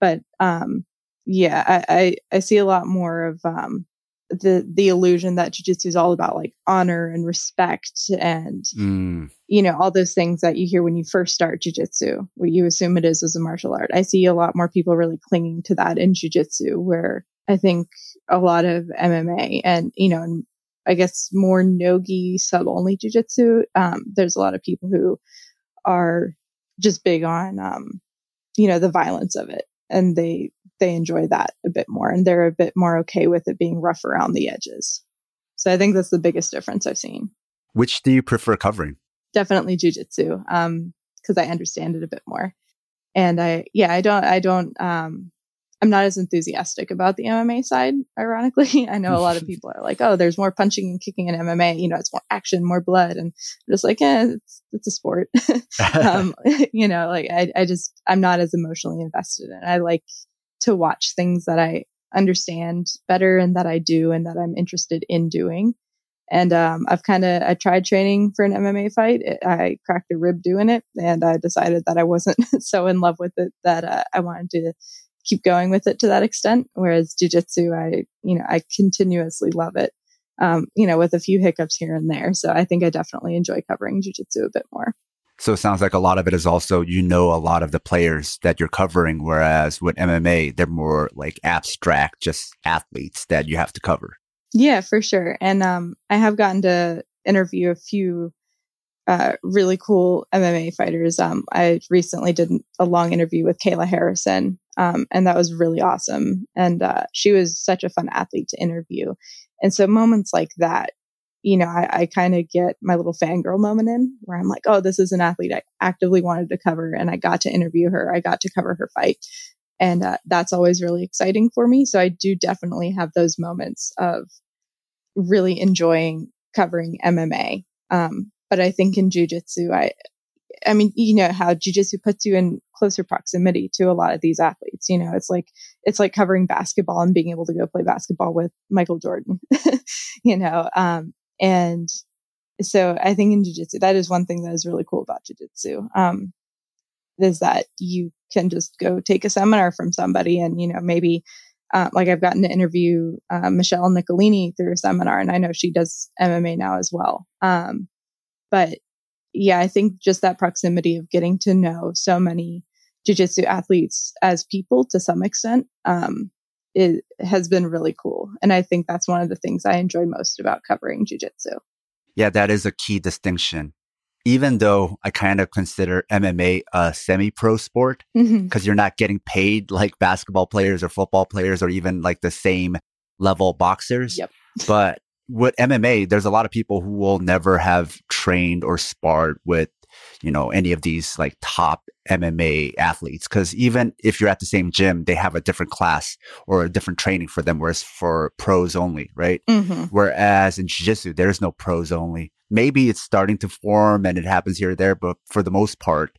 but um, yeah, I, I, I see a lot more of um, the the illusion that jujitsu is all about like honor and respect and Mm, you know all those things that you hear when you first start jujitsu, what you assume it is as a martial art. I see a lot more people really clinging to that in jujitsu, where I think a lot of MMA and you know, and I guess more nogi sub only jujitsu. Um, there's a lot of people who are just big on um, you know, the violence of it, and they they enjoy that a bit more, and they're a bit more okay with it being rough around the edges. So I think that's the biggest difference I've seen. which do you prefer covering? definitely jujitsu. Um, cause I understand it a bit more. And I, yeah, I don't, I don't, um, I'm not as enthusiastic about the MMA side, ironically. I know a lot of people are like, oh, there's more punching and kicking in MMA. You know, it's more action, more blood. And I'm just like, yeah, it's, it's a sport. um, you know, like I, I just, I'm not as emotionally invested in it. I like to watch things that I understand better and that I do and that I'm interested in doing. And um, I've kind of I tried training for an MMA fight. It, I cracked a rib doing it, and I decided that I wasn't so in love with it that uh, I wanted to keep going with it to that extent. Whereas jujitsu, I, you know, I continuously love it. Um, you know, with a few hiccups here and there. So I think I definitely enjoy covering jujitsu a bit more. So it sounds like a lot of it is also, you know, a lot of the players that you're covering. Whereas with MMA, they're more like abstract, just athletes that you have to cover. Yeah, for sure. And, um, I have gotten to interview a few uh, really cool MMA fighters. Um, I recently did a long interview with Kayla Harrison, um, and that was really awesome. And uh, she was such a fun athlete to interview. And so moments like that, you know, I, I kind of get my little fangirl moment in where I'm like, oh, this is an athlete I actively wanted to cover, and I got to interview her. I got to cover her fight. And uh, that's always really exciting for me. So I do definitely have those moments of really enjoying covering MMA. Um, but I think in jujitsu, I, I mean, you know how jujitsu puts you in closer proximity to a lot of these athletes. You know, it's like it's like covering basketball and being able to go play basketball with Michael Jordan. you know, um, and so I think in jujitsu, that is one thing that is really cool about jujitsu. Um, is that you can just go take a seminar from somebody and you know maybe uh, like I've gotten to interview uh, Michelle Nicolini through a seminar, and I know she does MMA now as well. Um, but yeah, I think just that proximity of getting to know so many jujitsu athletes as people to some extent, um, it has been really cool. And I think that's one of the things I enjoy most about covering jujitsu. Yeah, that is a key distinction. Even though I kind of consider MMA a semi pro sport because mm-hmm. you're not getting paid like basketball players or football players or even like the same level boxers. Yep. But with MMA, there's a lot of people who will never have trained or sparred with, you know, any of these like top MMA athletes. Cause even if you're at the same gym, they have a different class or a different training for them, whereas for pros only, right? Mm-hmm. Whereas in Jiu Jitsu, there's no pros only. Maybe it's starting to form and it happens here or there, but for the most part,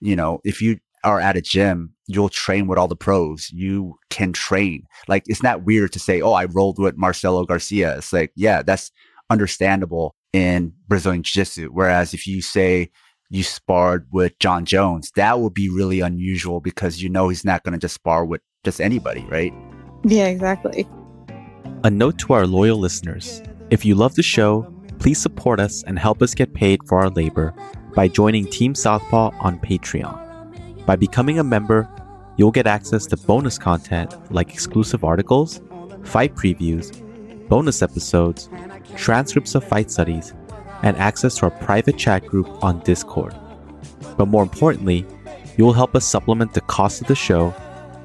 you know, if you are at a gym, you'll train with all the pros. You can train. Like it's not weird to say, "Oh, I rolled with Marcelo Garcia." It's like, yeah, that's understandable in Brazilian Jiu-Jitsu. Whereas if you say you sparred with Jon Jones, that would be really unusual because you know he's not going to just spar with just anybody, right? Yeah, exactly. A note to our loyal listeners: if you love the show, please support us and help us get paid for our labor by joining Team Southpaw on Patreon. By becoming a member, you'll get access to bonus content like exclusive articles, fight previews, bonus episodes, transcripts of fight studies, and access to our private chat group on Discord. But more importantly, you will help us supplement the cost of the show,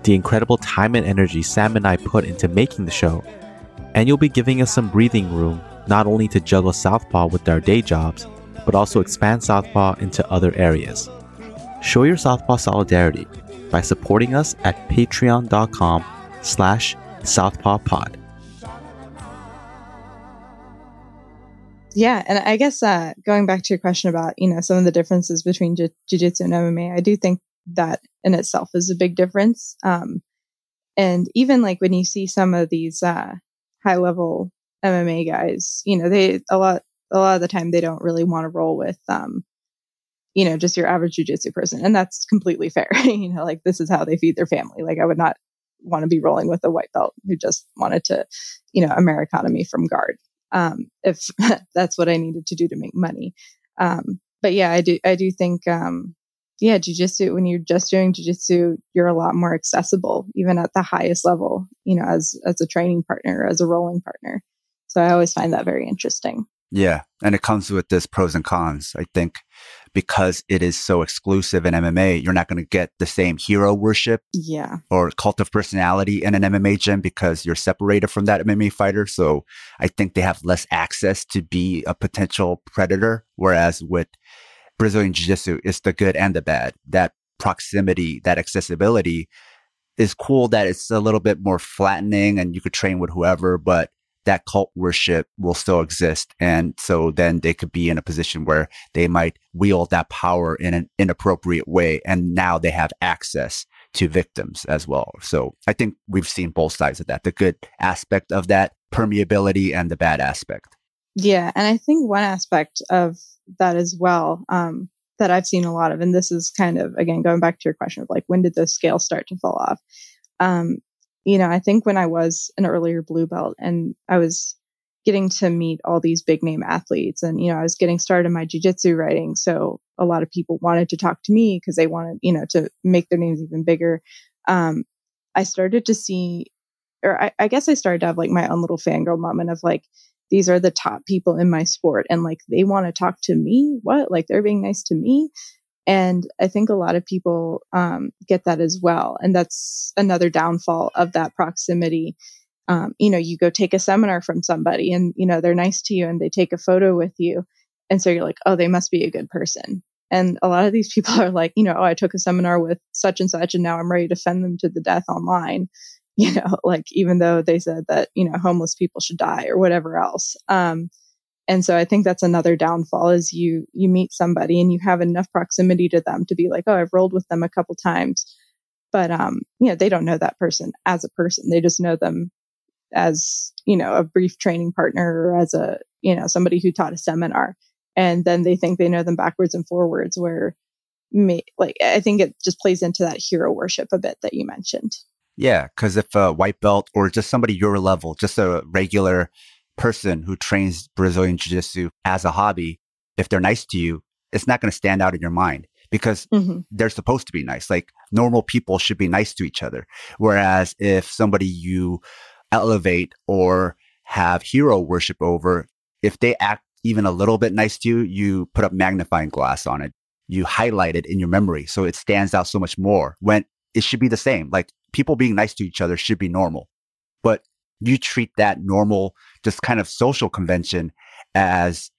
the incredible time and energy Sam and I put into making the show, and you'll be giving us some breathing room not only to juggle Southpaw with our day jobs, but also expand Southpaw into other areas. Show your Southpaw solidarity by supporting us at patreon.com slash southpawpod. Yeah, and I guess uh, going back to your question about, you know, some of the differences between jiu- jujitsu and MMA, I do think that in itself is a big difference. Um, and even like when you see some of these uh, high level MMA guys, you know, they a lot a lot of the time they don't really want to roll with um, you know, just your average jujitsu person. And that's completely fair. you know, like this is how they feed their family. Like I would not want to be rolling with a white belt who just wanted to, you know, Americana me from guard. Um, if that's what I needed to do to make money. Um, but yeah, I do, I do think, um, yeah, jujitsu, when you're just doing jujitsu, you're a lot more accessible, even at the highest level, you know, as, as a training partner, as a rolling partner. So I always find that very interesting. Yeah. And it comes with this pros and cons. I think because it is so exclusive in MMA, you're not going to get the same hero worship. Yeah. Or cult of personality in an MMA gym because you're separated from that MMA fighter. So I think they have less access to be a potential predator. Whereas with Brazilian Jiu Jitsu it's the good and the bad. That proximity, that accessibility is cool that it's a little bit more flattening and you could train with whoever, but that cult worship will still exist. And so then they could be in a position where they might wield that power in an inappropriate way. And now they have access to victims as well. So I think we've seen both sides of that, the good aspect of that permeability and the bad aspect. Yeah. And I think one aspect of that as well, um, that I've seen a lot of, and this is kind of, again, going back to your question of like, when did those scales start to fall off? Um, you know, I think when I was an earlier blue belt and I was getting to meet all these big name athletes and, you know, I was getting started in my jujitsu writing. So a lot of people wanted to talk to me because they wanted, you know, to make their names even bigger. Um, I started to see, or I, I guess I started to have like my own little fangirl moment of like, these are the top people in my sport and like they want to talk to me what like they're being nice to me and i think a lot of people um, get that as well. And that's another downfall of that proximity. Um, you know you go take a seminar from somebody and you know they're nice to you and they take a photo with you. And so you're like oh they must be a good person. And a lot of these people are like you know oh i took a seminar with such and such and now i'm ready to fend them to the death online. You know, like even though they said that, you know, homeless people should die or whatever else. Um, and so I think that's another downfall is you, you meet somebody and you have enough proximity to them to be like, oh, I've rolled with them a couple times. But, um, you know, they don't know that person as a person. They just know them as, you know, a brief training partner or as a, you know, somebody who taught a seminar. And then they think they know them backwards and forwards where, me, like, I think it just plays into that hero worship a bit that you mentioned. Yeah, because if a white belt or just somebody your level, just a regular person who trains Brazilian Jiu Jitsu as a hobby, if they're nice to you, it's not going to stand out in your mind because mm-hmm. they're supposed to be nice. Like normal people should be nice to each other. Whereas if somebody you elevate or have hero worship over, if they act even a little bit nice to you, you put up magnifying glass on it. You highlight it in your memory. So it stands out so much more when it should be the same. Like people being nice to each other should be normal. But you treat that normal, just kind of social convention as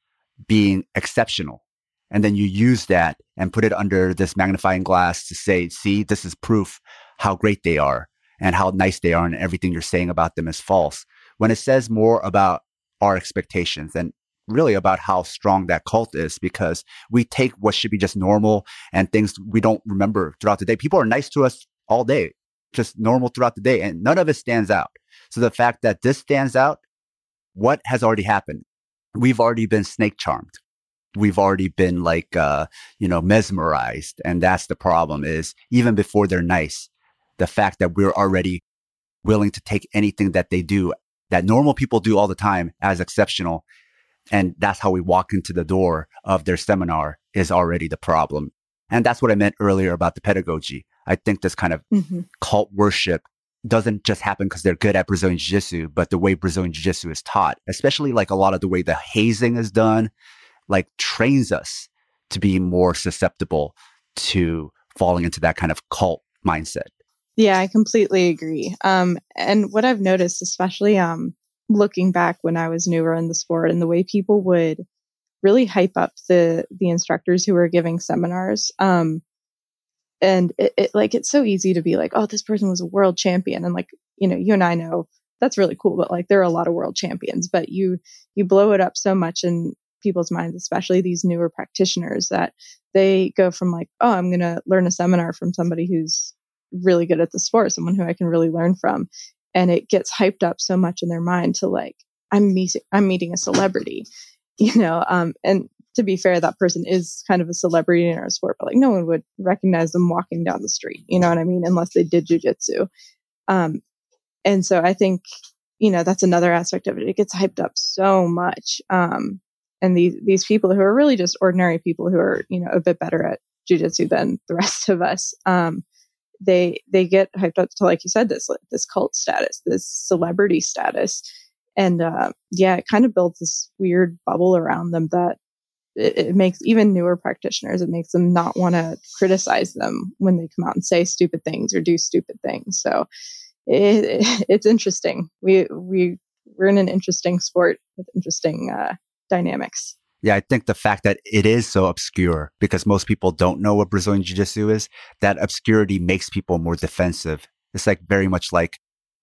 being exceptional. And then you use that and put it under this magnifying glass to say, see, this is proof how great they are and how nice they are and everything you're saying about them is false. When it says more about our expectations and really about how strong that cult is because we take what should be just normal and things we don't remember throughout the day. People are nice to us all day just normal throughout the day and none of it stands out. So the fact that this stands out, what has already happened? We've already been snake charmed. We've already been like, uh, you know, mesmerized. And that's the problem is even before they're nice, the fact that we're already willing to take anything that they do that normal people do all the time as exceptional. And that's how we walk into the door of their seminar is already the problem. And that's what I meant earlier about the pedagogy. I think this kind of mm-hmm. cult worship doesn't just happen because they're good at Brazilian Jiu Jitsu, but the way Brazilian Jiu Jitsu is taught, especially like a lot of the way the hazing is done, like trains us to be more susceptible to falling into that kind of cult mindset. Yeah, I completely agree. Um, and what I've noticed, especially um, looking back when I was newer in the sport and the way people would really hype up the the instructors who were giving seminars. Um, and it, it, like it's so easy to be like oh this person was a world champion. And like you know you and i know that's really cool but like there are a lot of world champions but you you blow it up so much in people's minds especially these newer practitioners that they go from like oh i'm going to learn a seminar from somebody who's really good at the sport someone who i can really learn from. And it gets hyped up so much in their mind to like i'm meeting i'm meeting a celebrity you know um and to be fair, that person is kind of a celebrity in our sport, but like no one would recognize them walking down the street. You know what I mean? Unless they did jujitsu. Um, and so I think, you know, that's another aspect of it. It gets hyped up so much. Um, and these, these people who are really just ordinary people who are, you know, a bit better at jujitsu than the rest of us, um, they, they get hyped up to, like you said, this, this cult status, this celebrity status. And, uh, yeah, it kind of builds this weird bubble around them that it, it makes even newer practitioners, it makes them not want to criticize them when they come out and say stupid things or do stupid things. So it, it, it's interesting. We, we, we're in an interesting sport with interesting uh, dynamics. Yeah, I think the fact that it is so obscure because most people don't know what Brazilian Jiu Jitsu is, that obscurity makes people more defensive. It's like very much like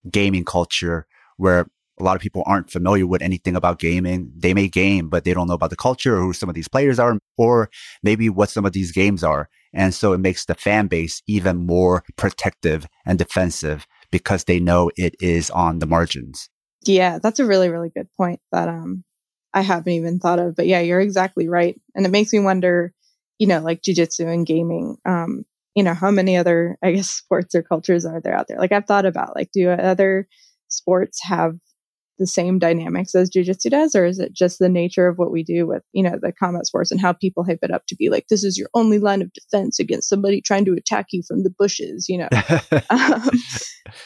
gaming culture where a lot of people aren't familiar with anything about gaming. They may game, but they don't know about the culture or who some of these players are, or maybe what some of these games are. And so it makes the fan base even more protective and defensive because they know it is on the margins. Yeah, that's a really, really good point that um I haven't even thought of. But yeah, you're exactly right. And it makes me wonder, you know, like jujitsu and gaming, um, you know, how many other, I guess, sports or cultures are there out there? Like I've thought about like, do other sports have the same dynamics as jujitsu does, or is it just the nature of what we do with, you know, the combat sports and how people hype it up to be like, this is your only line of defense against somebody trying to attack you from the bushes, you know? um,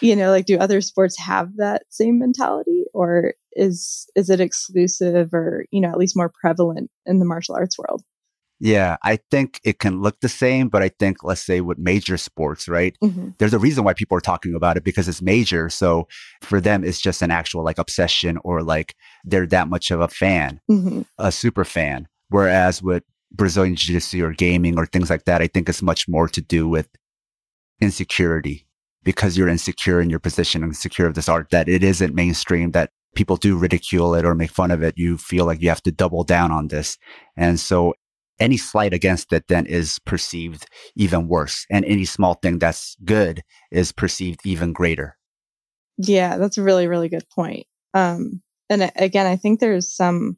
you know, like do other sports have that same mentality or is, is it exclusive or, you know, at least more prevalent in the martial arts world? Yeah, I think it can look the same, but I think, let's say, with major sports, right? Mm-hmm. There's a reason why people are talking about it because it's major. So for them, it's just an actual like obsession or like they're that much of a fan, mm-hmm. a super fan. Whereas with Brazilian Jiu Jitsu or gaming or things like that, I think it's much more to do with insecurity because you're insecure in your position and insecure of this art that it isn't mainstream, that people do ridicule it or make fun of it. You feel like you have to double down on this. And so any slight against it then is perceived even worse. And any small thing that's good is perceived even greater. Yeah, that's a really, really good point. Um, and again, I think there's some,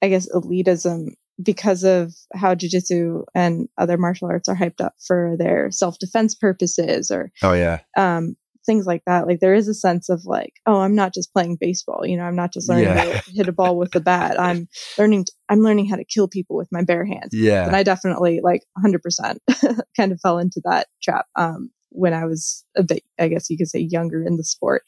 I guess, elitism because of how jujitsu and other martial arts are hyped up for their self defense purposes or, oh, yeah. Um, things like that. Like there is a sense of like, oh, I'm not just playing baseball. You know, I'm not just learning yeah. to hit a ball with the bat. I'm learning. To, I'm learning how to kill people with my bare hands. Yeah. And I definitely like 100 percent kind of fell into that trap um, when I was a bit, I guess you could say, younger in the sport.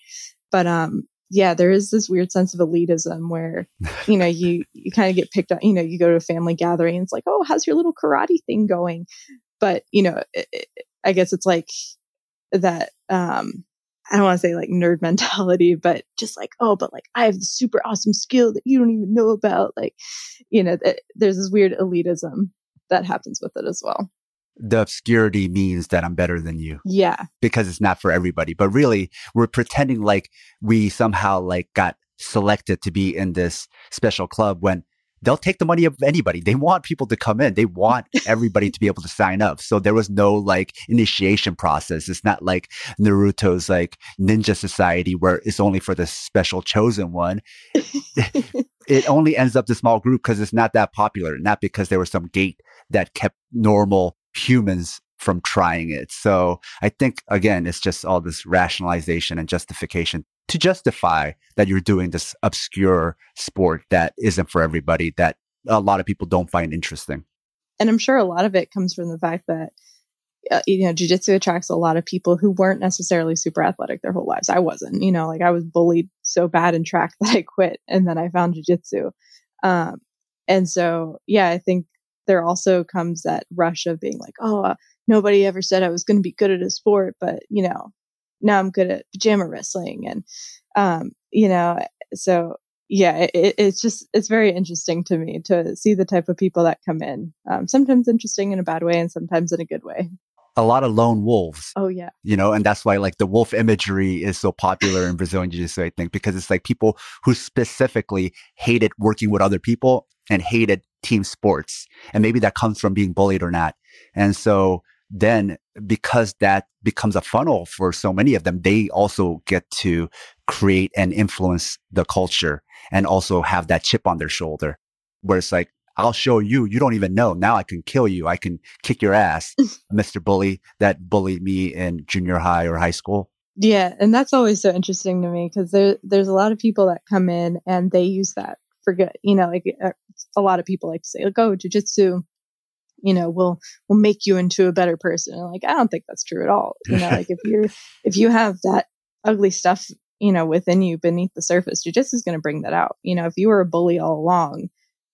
But um, yeah, there is this weird sense of elitism where, you know, you, you kind of get picked up, you know, you go to a family gathering and it's like, oh, how's your little karate thing going? But, you know, it, I guess it's like that um I don't want to say like nerd mentality, but just like, oh, but like I have the super awesome skill that you don't even know about. Like, you know, th- there's this weird elitism that happens with it as well. The obscurity means that I'm better than you. Yeah. Because it's not for everybody. But really, we're pretending like we somehow like got selected to be in this special club when they'll take the money of anybody. They want people to come in. They want everybody to be able to sign up. So there was no like initiation process. It's not like Naruto's like ninja society where it's only for the special chosen one. it only ends up the small group because it's not that popular, not because there was some gate that kept normal humans from trying it. So I think again, it's just all this rationalization and justification to justify that you're doing this obscure sport that isn't for everybody that a lot of people don't find interesting. And I'm sure a lot of it comes from the fact that uh, you know, jujitsu attracts a lot of people who weren't necessarily super athletic their whole lives. I wasn't, you know, like I was bullied so bad in track that I quit and then I found jujitsu. Um, and so, yeah, I think there also comes that rush of being like, oh, uh, nobody ever said I was going to be good at a sport, but you know, now I'm good at pajama wrestling. And, um, you know, so yeah, it, it's just, it's very interesting to me to see the type of people that come in. Um, sometimes interesting in a bad way and sometimes in a good way. A lot of lone wolves. Oh yeah. You know, and that's why like the wolf imagery is so popular in Brazilian Jiu-Jitsu, I think, because it's like people who specifically hated working with other people and hated team sports. And maybe that comes from being bullied or not. And so then because that becomes a funnel for so many of them, they also get to create and influence the culture and also have that chip on their shoulder where it's like, I'll show you. You don't even know. Now I can kill you. I can kick your ass, Mr. Bully that bullied me in junior high or high school. Yeah. And that's always so interesting to me because there, there's a lot of people that come in and they use that for good. You know, like uh, a lot of people like to say, like, oh, jujitsu you know will will make you into a better person and like i don't think that's true at all you know like if you're if you have that ugly stuff you know within you beneath the surface jujitsu is going to bring that out you know if you were a bully all along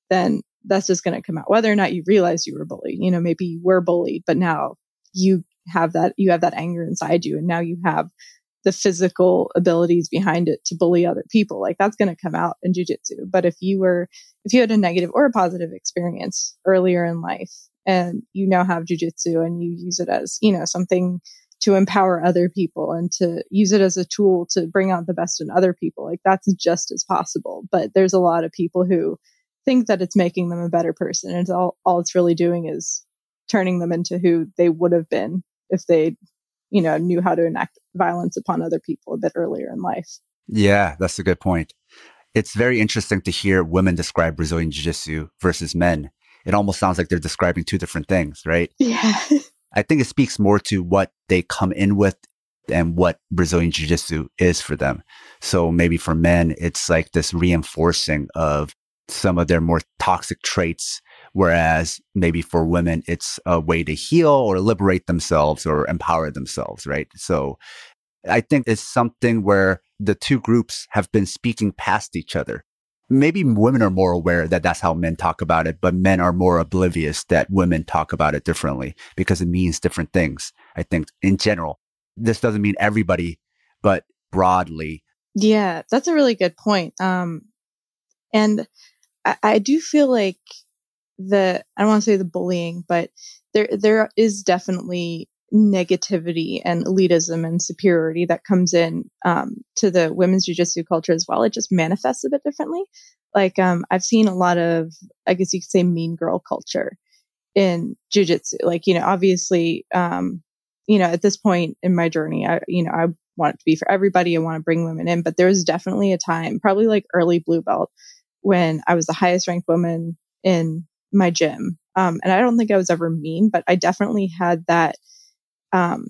then that's just going to come out whether or not you realize you were bullied you know maybe you were bullied but now you have that you have that anger inside you and now you have the physical abilities behind it to bully other people. Like that's going to come out in jujitsu. But if you were, if you had a negative or a positive experience earlier in life and you now have jujitsu and you use it as, you know, something to empower other people and to use it as a tool to bring out the best in other people, like that's just as possible. But there's a lot of people who think that it's making them a better person. And all, all it's really doing is turning them into who they would have been if they you know, knew how to enact violence upon other people a bit earlier in life. Yeah, that's a good point. It's very interesting to hear women describe Brazilian Jiu Jitsu versus men. It almost sounds like they're describing two different things, right? Yeah. I think it speaks more to what they come in with and what Brazilian Jiu Jitsu is for them. So maybe for men, it's like this reinforcing of some of their more toxic traits Whereas maybe for women, it's a way to heal or liberate themselves or empower themselves, right? So I think it's something where the two groups have been speaking past each other. Maybe women are more aware that that's how men talk about it, but men are more oblivious that women talk about it differently because it means different things. I think in general, this doesn't mean everybody, but broadly. Yeah, that's a really good point. Um, and I, I do feel like the I don't want to say the bullying, but there there is definitely negativity and elitism and superiority that comes in um, to the women's jujitsu culture as well. It just manifests a bit differently. Like um, I've seen a lot of, I guess you could say, mean girl culture in jujitsu. Like you know, obviously, um, you know, at this point in my journey, I you know I want it to be for everybody. I want to bring women in, but there was definitely a time, probably like early blue belt, when I was the highest ranked woman in my gym. Um, and I don't think I was ever mean, but I definitely had that, um,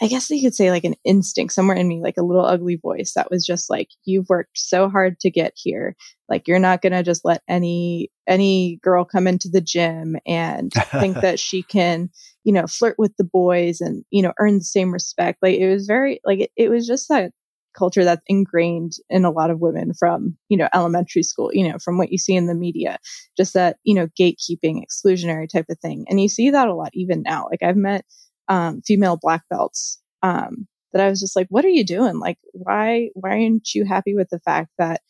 I guess you could say like an instinct somewhere in me, like a little ugly voice that was just like, you've worked so hard to get here. Like you're not going to just let any, any girl come into the gym and think that she can, you know, flirt with the boys and, you know, earn the same respect. Like it was very, like it, it was just that culture that's ingrained in a lot of women from, you know, elementary school, you know, from what you see in the media, just that, you know, gatekeeping, exclusionary type of thing. And you see that a lot even now. Like I've met um, female black belts um, that I was just like, what are you doing? Like, why, why aren't you happy with the fact that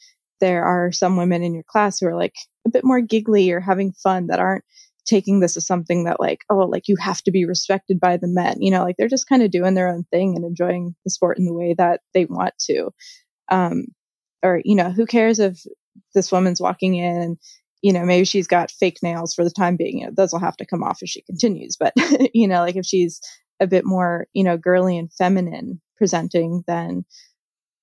there are some women in your class who are like a bit more giggly or having fun that aren't taking this as something that like oh like you have to be respected by the men you know like they're just kind of doing their own thing and enjoying the sport in the way that they want to um or you know who cares if this woman's walking in you know maybe she's got fake nails for the time being you know those will have to come off as she continues but you know like if she's a bit more you know girly and feminine presenting than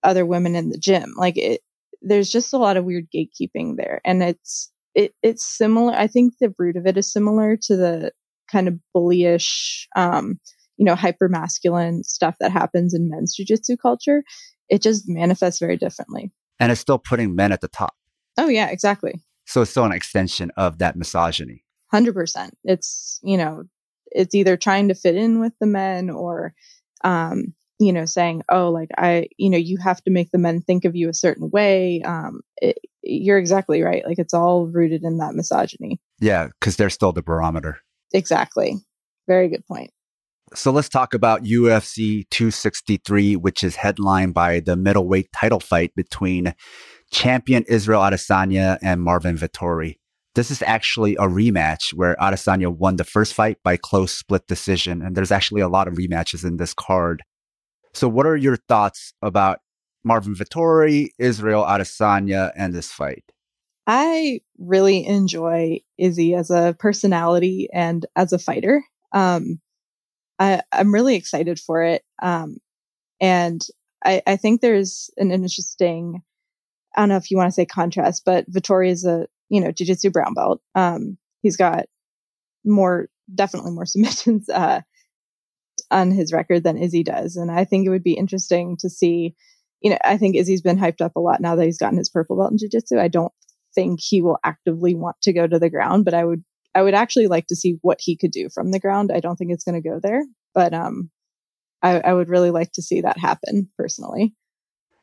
other women in the gym like it there's just a lot of weird gatekeeping there and it's it, it's similar. I think the root of it is similar to the kind of bullyish, um, you know, hyper masculine stuff that happens in men's jujitsu culture. It just manifests very differently. And it's still putting men at the top. Oh, yeah, exactly. So it's still an extension of that misogyny. 100%. It's, you know, it's either trying to fit in with the men or, um, you know, saying, oh, like I, you know, you have to make the men think of you a certain way. Um, it, you're exactly right. Like it's all rooted in that misogyny. Yeah, because they're still the barometer. Exactly. Very good point. So let's talk about UFC 263, which is headlined by the middleweight title fight between champion Israel Adesanya and Marvin Vettori. This is actually a rematch where Adesanya won the first fight by close split decision, and there's actually a lot of rematches in this card. So, what are your thoughts about Marvin Vettori, Israel Adesanya, and this fight? I really enjoy Izzy as a personality and as a fighter. Um, I, am really excited for it. Um, and I, I, think there's an interesting, I don't know if you want to say contrast, but Vettori is a, you know, jiu-jitsu brown belt. Um, he's got more, definitely more submissions, uh, on his record than Izzy does. And I think it would be interesting to see you know, I think Izzy's been hyped up a lot now that he's gotten his purple belt in jiu-jitsu. I don't think he will actively want to go to the ground, but I would I would actually like to see what he could do from the ground. I don't think it's going to go there, but um, I, I would really like to see that happen personally.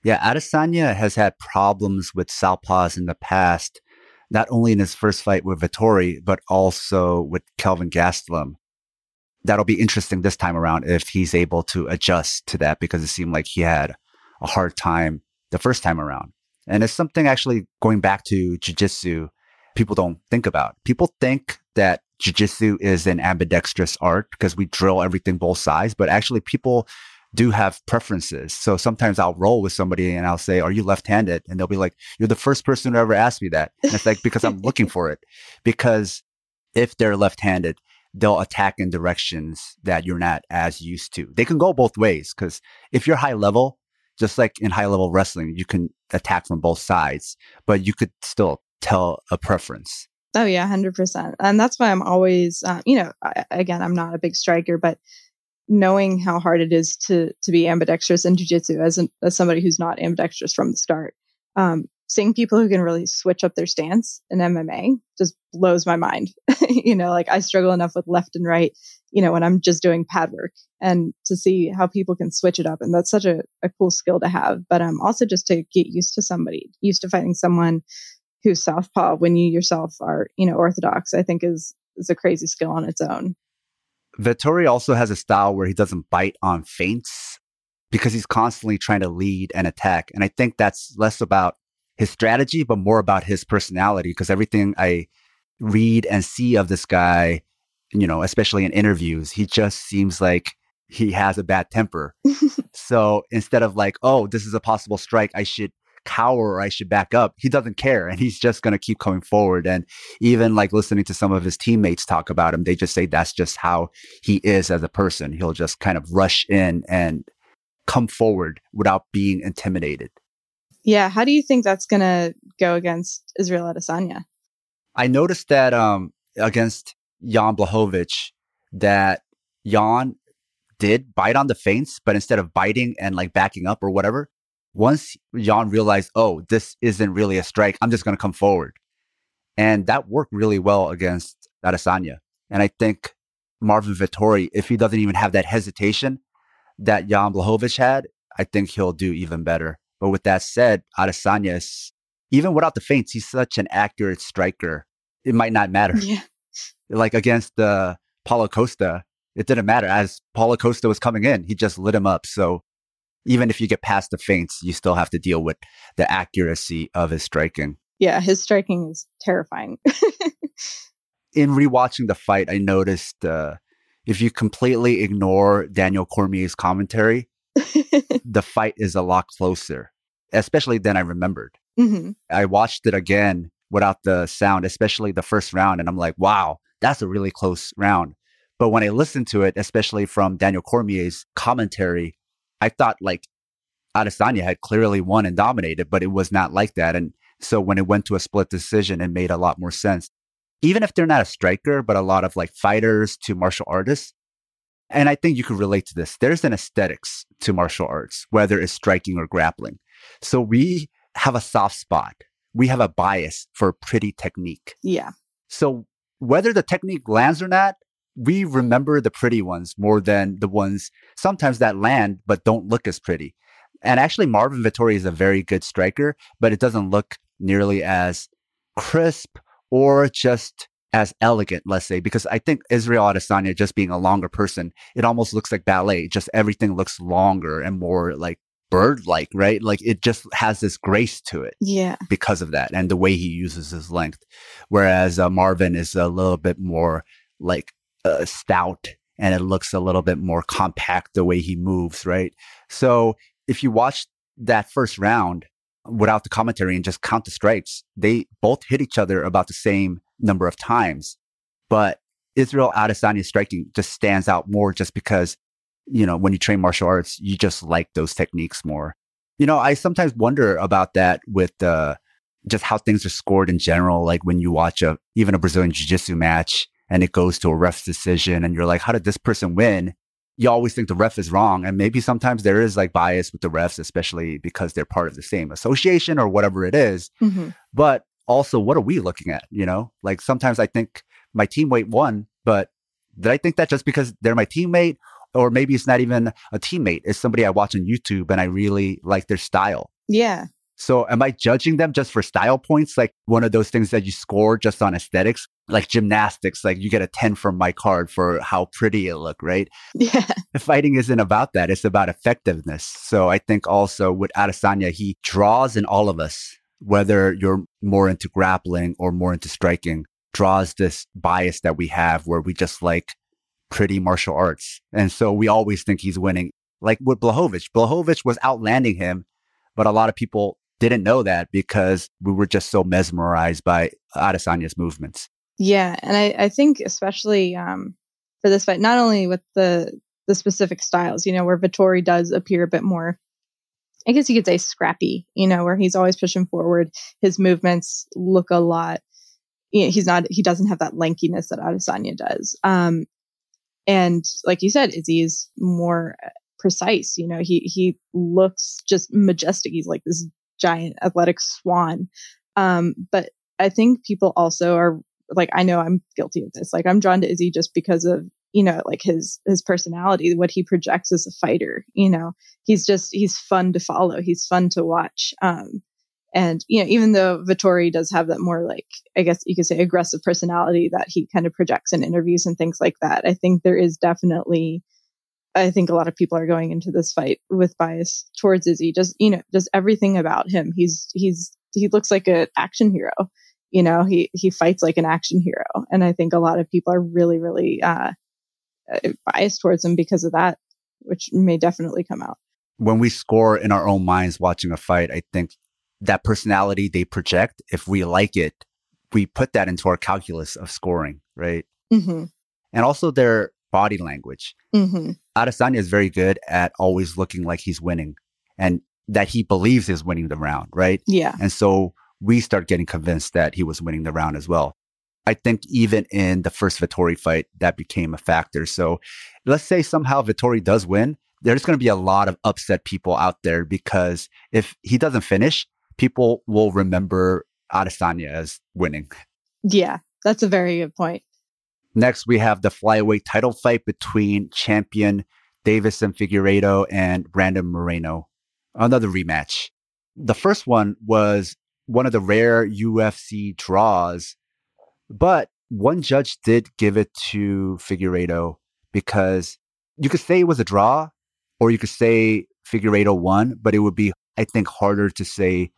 Yeah, Adesanya has had problems with southpaws in the past, not only in his first fight with Vettori, but also with Kelvin Gastelum. that'll be interesting this time around if he's able to adjust to that because it seemed like he had a hard time the first time around. And it's something actually going back to jujitsu, people don't think about. People think that jujitsu is an ambidextrous art because we drill everything both sides, but actually people do have preferences. So sometimes I'll roll with somebody and I'll say, Are you left handed? And they'll be like, You're the first person who ever asked me that. And it's like, because I'm looking for it. Because if they're left handed, they'll attack in directions that you're not as used to. They can go both ways because if you're high level, just like in high level wrestling, you can attack from both sides, but you could still tell a preference. Oh yeah, hundred percent. And that's why I'm always, uh, you know, I, again, I'm not a big striker, but knowing how hard it is to to be ambidextrous in jiu-jitsu as, an, as somebody who's not ambidextrous from the start um, seeing people who can really switch up their stance in mma just blows my mind. You know like i struggle enough with left and right you know when i'm just doing pad work and to see how people can switch it up and that's such a, a cool skill to have but um also just to get used to somebody used to fighting someone who's southpaw when you yourself are you know orthodox i think is is a crazy skill on its own Vettori also has a style where he doesn't bite on feints because he's constantly trying to lead and attack. And I think that's less about his strategy, but more about his personality because everything I read and see of this guy, you know, especially in interviews, he just seems like he has a bad temper. so instead of like, oh, this is a possible strike, I should cower or I should back up. He doesn't care and he's just going to keep coming forward. And even like listening to some of his teammates talk about him, they just say that's just how he is as a person. He'll just kind of rush in and come forward without being intimidated. Yeah. How do you think that's going to go against Israel Adesanya? I noticed that um, against Jan Blachowicz, that Jan did bite on the feints, but instead of biting and like backing up or whatever, once Jan realized, oh, this isn't really a strike, I'm just going to come forward. And that worked really well against Adesanya. And I think Marvin Vettori, if he doesn't even have that hesitation that Jan Blachowicz had, I think he'll do even better. But with that said, Adesanya is, even without the feints, he's such an accurate striker. It might not matter. Yeah. Like against uh, Paulo Costa, it didn't matter. As Paulo Costa was coming in, he just lit him up. So even if you get past the feints, you still have to deal with the accuracy of his striking. Yeah, his striking is terrifying. In rewatching the fight, I noticed uh, if you completely ignore Daniel Cormier's commentary, the fight is a lot closer, especially than I remembered. Mm-hmm. I watched it again without the sound, especially the first round, and I'm like, wow, that's a really close round. But when I listened to it, especially from Daniel Cormier's commentary, I thought like Adesanya had clearly won and dominated, but it was not like that. And so when it went to a split decision, it made a lot more sense. Even if they're not a striker, but a lot of like fighters to martial artists. And I think you could relate to this. There's an aesthetics to martial arts, whether it's striking or grappling. So we have a soft spot. We have a bias for pretty technique. Yeah. So whether the technique lands or not, we remember the pretty ones more than the ones sometimes that land but don't look as pretty. And actually, Marvin Vettori is a very good striker, but it doesn't look nearly as crisp or just as elegant, let's say, because I think Israel Adesanya just being a longer person, it almost looks like ballet. Just everything looks longer and more like bird like, right? Like it just has this grace to it. Yeah. Because of that and the way he uses his length. Whereas uh, Marvin is a little bit more like uh, stout and it looks a little bit more compact the way he moves, right? So if you watch that first round without the commentary and just count the strikes, they both hit each other about the same number of times. But Israel Adesanya's striking just stands out more just because, you know, when you train martial arts, you just like those techniques more. You know, I sometimes wonder about that with uh, just how things are scored in general. Like when you watch a even a Brazilian Jiu Jitsu match, and it goes to a ref's decision and you're like, how did this person win? You always think the ref is wrong. And maybe sometimes there is like bias with the refs, especially because they're part of the same association or whatever it is. Mm-hmm. But also, what are we looking at? You know, like sometimes I think my teammate won, but did I think that just because they're my teammate? Or maybe it's not even a teammate, it's somebody I watch on YouTube and I really like their style. Yeah. So am I judging them just for style points? Like one of those things that you score just on aesthetics, like gymnastics, like you get a 10 from my card for how pretty it looked, right? Yeah. Fighting isn't about that. It's about effectiveness. So I think also with Adesanya, he draws in all of us, whether you're more into grappling or more into striking, draws this bias that we have where we just like pretty martial arts. And so we always think he's winning. Like with Blachowicz, Blachowicz was outlanding him, but a lot of people didn't know that because we were just so mesmerized by Adesanya's movements. Yeah, and I, I think especially um, for this fight, not only with the the specific styles, you know, where Vettori does appear a bit more, I guess you could say scrappy, you know, where he's always pushing forward. His movements look a lot. You know, he's not. He doesn't have that lankiness that Adesanya does. Um, and like you said, Izzy's more precise. You know, he he looks just majestic. He's like this giant athletic swan. Um, but I think people also are like, I know I'm guilty of this. Like I'm drawn to Izzy just because of, you know, like his, his personality, what he projects as a fighter, you know, he's just, he's fun to follow. He's fun to watch. Um, and, you know, even though Vettori does have that more like, I guess you could say aggressive personality that he kind of projects in interviews and things like that, I think there is definitely I think a lot of people are going into this fight with bias towards Izzy. Just you know, just everything about him. He's he's he looks like an action hero. You know, he he fights like an action hero, and I think a lot of people are really really uh, uh, biased towards him because of that, which may definitely come out. When we score in our own minds watching a fight, I think that personality they project, if we like it, we put that into our calculus of scoring, right? Mm-hmm. And also their body language. Mm-hmm. Adesanya is very good at always looking like he's winning and that he believes is winning the round, right? Yeah. And so we start getting convinced that he was winning the round as well. I think even in the first Vettori fight, that became a factor. So let's say somehow Vettori does win. There's going to be a lot of upset people out there because if he doesn't finish, people will remember Adesanya as winning. Yeah, that's a very good point. Next, we have the flyweight title fight between champion Deiveson Figueiredo and Brandon Moreno. Another rematch. The first one was one of the rare UFC draws, but one judge did give it to Figueiredo because you could say it was a draw or you could say Figueiredo won, but it would be, I think, harder to say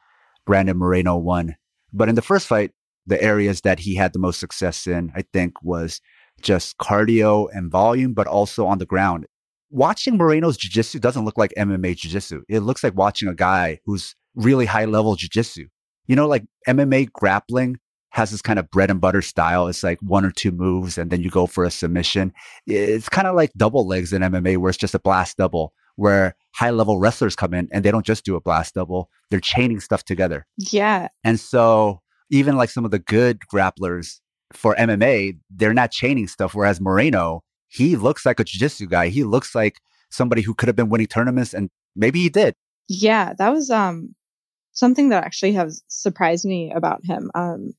Brandon Moreno won. But in the first fight, the areas that he had the most success in, I think, was just cardio and volume, but also on the ground. Watching Moreno's jiu-jitsu doesn't look like MMA jiu-jitsu. It looks like watching a guy who's really high level jiu-jitsu. You know, like MMA grappling has this kind of bread and butter style. It's like one or two moves and then you go for a submission. It's kind of like double legs in MMA where it's just a blast double where high level wrestlers come in and they don't just do a blast double. They're chaining stuff together. Yeah. And so even like some of the good grapplers for MMA, they're not chaining stuff. Whereas Moreno, he looks like a jiu-jitsu guy. He looks like somebody who could have been winning tournaments and maybe he did. Yeah, that was um something that actually has surprised me about him. Um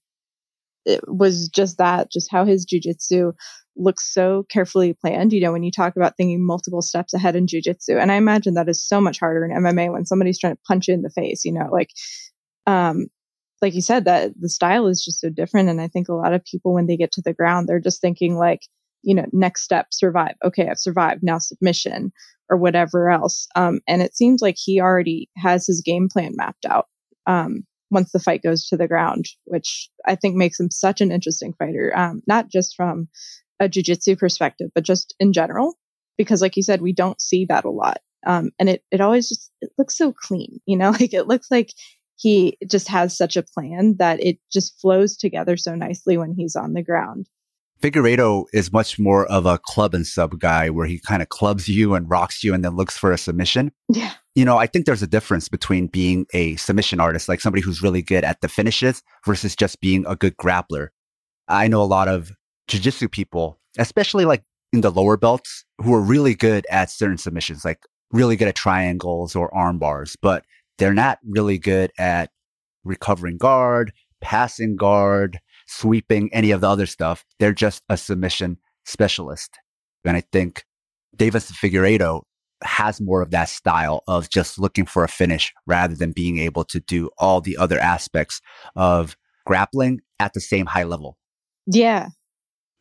it was just that, just how his jujitsu looks so carefully planned. You know, when you talk about thinking multiple steps ahead in jujitsu, and I imagine that is so much harder in MMA when somebody's trying to punch you in the face. You know, like um, like you said, that the style is just so different. And I think a lot of people, when they get to the ground, they're just thinking like, you know, next step, survive. Okay, I've survived. Now submission or whatever else. Um, and it seems like he already has his game plan mapped out. Um, once the fight goes to the ground, which I think makes him such an interesting fighter, um, not just from a jujitsu perspective, but just in general. Because, like you said, we don't see that a lot, um, and it it always just it looks so clean, you know, like it looks like he just has such a plan that it just flows together so nicely when he's on the ground. Figueiredo is much more of a club and sub guy where he kind of clubs you and rocks you and then looks for a submission. Yeah. You know, I think there's a difference between being a submission artist, like somebody who's really good at the finishes versus just being a good grappler. I know a lot of jiu-jitsu people, especially like in the lower belts, who are really good at certain submissions, like really good at triangles or arm bars, but they're not really good at recovering guard, passing guard, sweeping, any of the other stuff. They're just a submission specialist. And I think Deiveson Figueiredo has more of that style of just looking for a finish rather than being able to do all the other aspects of grappling at the same high level. Yeah.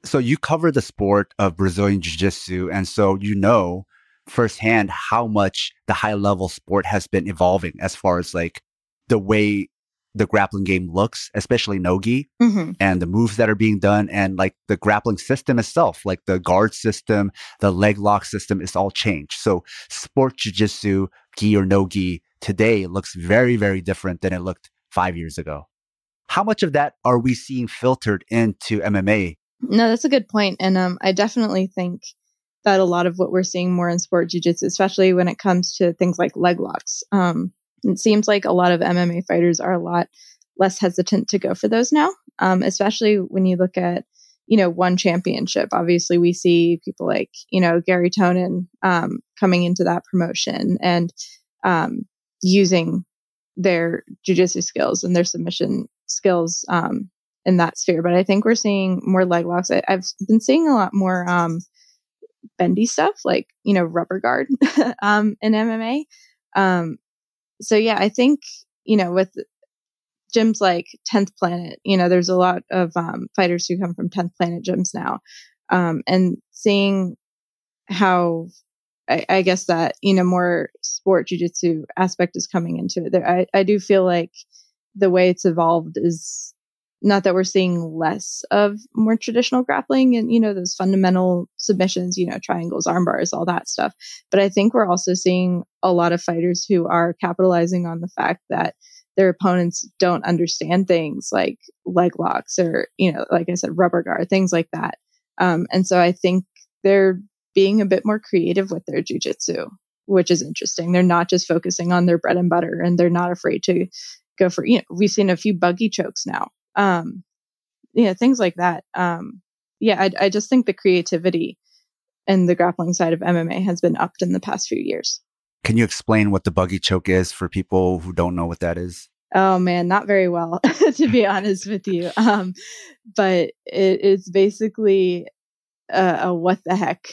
So you cover the sport of Brazilian Jiu Jitsu. And so you know firsthand how much the high level sport has been evolving as far as like the way the grappling game looks, especially Nogi hmm and the moves that are being done and like the grappling system itself, like the guard system, the leg lock system is all changed. So sport jujitsu, gi or no gi today looks very, very different than it looked five years ago. How much of that are we seeing filtered into MMA? No, that's a good point. And um, I definitely think that a lot of what we're seeing more in sport jiu-jitsu, especially when it comes to things like leg locks, um, it seems like a lot of MMA fighters are a lot less hesitant to go for those now, um, especially when you look at, you know, one championship. Obviously, we see people like, you know, Garry Tonon um, coming into that promotion and um, using their jujitsu skills and their submission skills um, in that sphere. But I think we're seeing more leg locks. I, I've been seeing a lot more um, bendy stuff, like you know, rubber guard um, in MMA. Um, so yeah, I think you know with gyms like 10th Planet, you know, there's a lot of um, fighters who come from 10th Planet gyms now, um, and seeing how I, I guess that you know more sport jujitsu aspect is coming into it. There, I, I do feel like the way it's evolved is not that we're seeing less of more traditional grappling and you know those fundamental submissions you know triangles arm bars all that stuff. But i think we're also seeing a lot of fighters who are capitalizing on the fact that their opponents don't understand things like leg locks or you know like i said rubber guard things like that. Um, and so i think they're being a bit more creative with their jujitsu which is interesting. They're not just focusing on their bread and butter and they're not afraid to go for you know we've seen a few buggy chokes now um you know things like that. Um yeah I, I just think the creativity and the grappling side of mma has been upped in the past few years. Can you explain what the buggy choke is for people who don't know what that is? oh man not very well to be honest with you. Um but it's basically a, a what the heck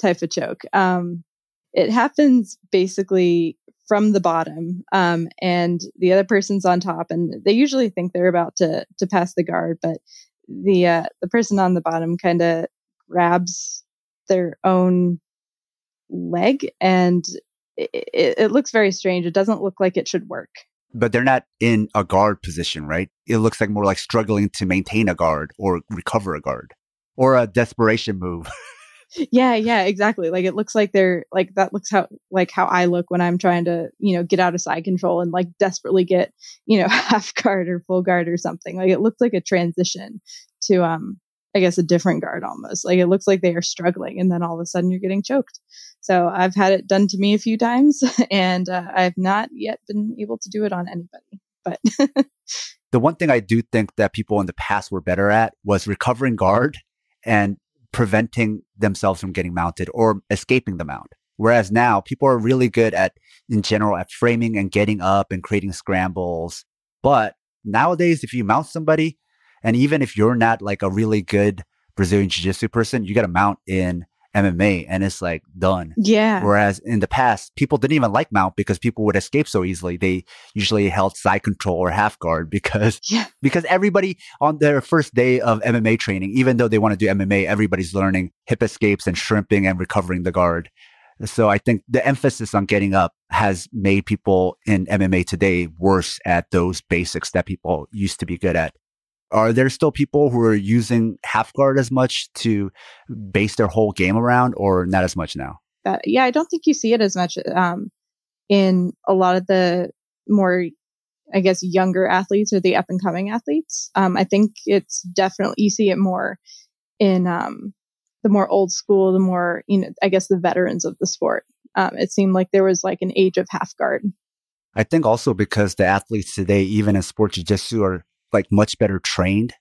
type of choke. Um it happens basically from the bottom um, and the other person's on top and they usually think they're about to to pass the guard but the uh, the person on the bottom kind of grabs their own leg and it, it, it looks very strange it doesn't look like it should work But they're not in a guard position, right? It looks like more like struggling to maintain a guard or recover a guard or a desperation move. yeah yeah exactly like it looks like they're like that looks how like how i look when i'm trying to you know get out of side control and like desperately get you know half guard or full guard or something like it looks like a transition to um i guess a different guard almost like it looks like they are struggling and then all of a sudden you're getting choked. So i've had it done to me a few times and uh, i've not yet been able to do it on anybody but the one thing I do think that people in the past were better at was recovering guard and preventing themselves from getting mounted or escaping the mount. Whereas now people are really good at, in general, at framing and getting up and creating scrambles. But nowadays, if you mount somebody, and even if you're not like a really good Brazilian Jiu Jitsu person, you got to mount in MMA and it's like done. yeah Whereas in the past, people didn't even like mount because people would escape so easily. They usually held side control or half guard because yeah because everybody on their first day of MMA training, even though they want to do MMA, everybody's learning hip escapes and shrimping and recovering the guard. So I think the emphasis on getting up has made people in MMA today worse at those basics that people used to be good at. Are there still people who are using half guard as much to base their whole game around or not as much now? that yeah i don't think you see it as much um in a lot of the more i guess younger athletes or the up and coming athletes. Um i think it's definitely you see it more in um the more old school the more you know i guess the veterans of the sport. Um it seemed like there was like an age of half guard. I think also because the athletes today, even in sport jiu-jitsu, are like much better trained,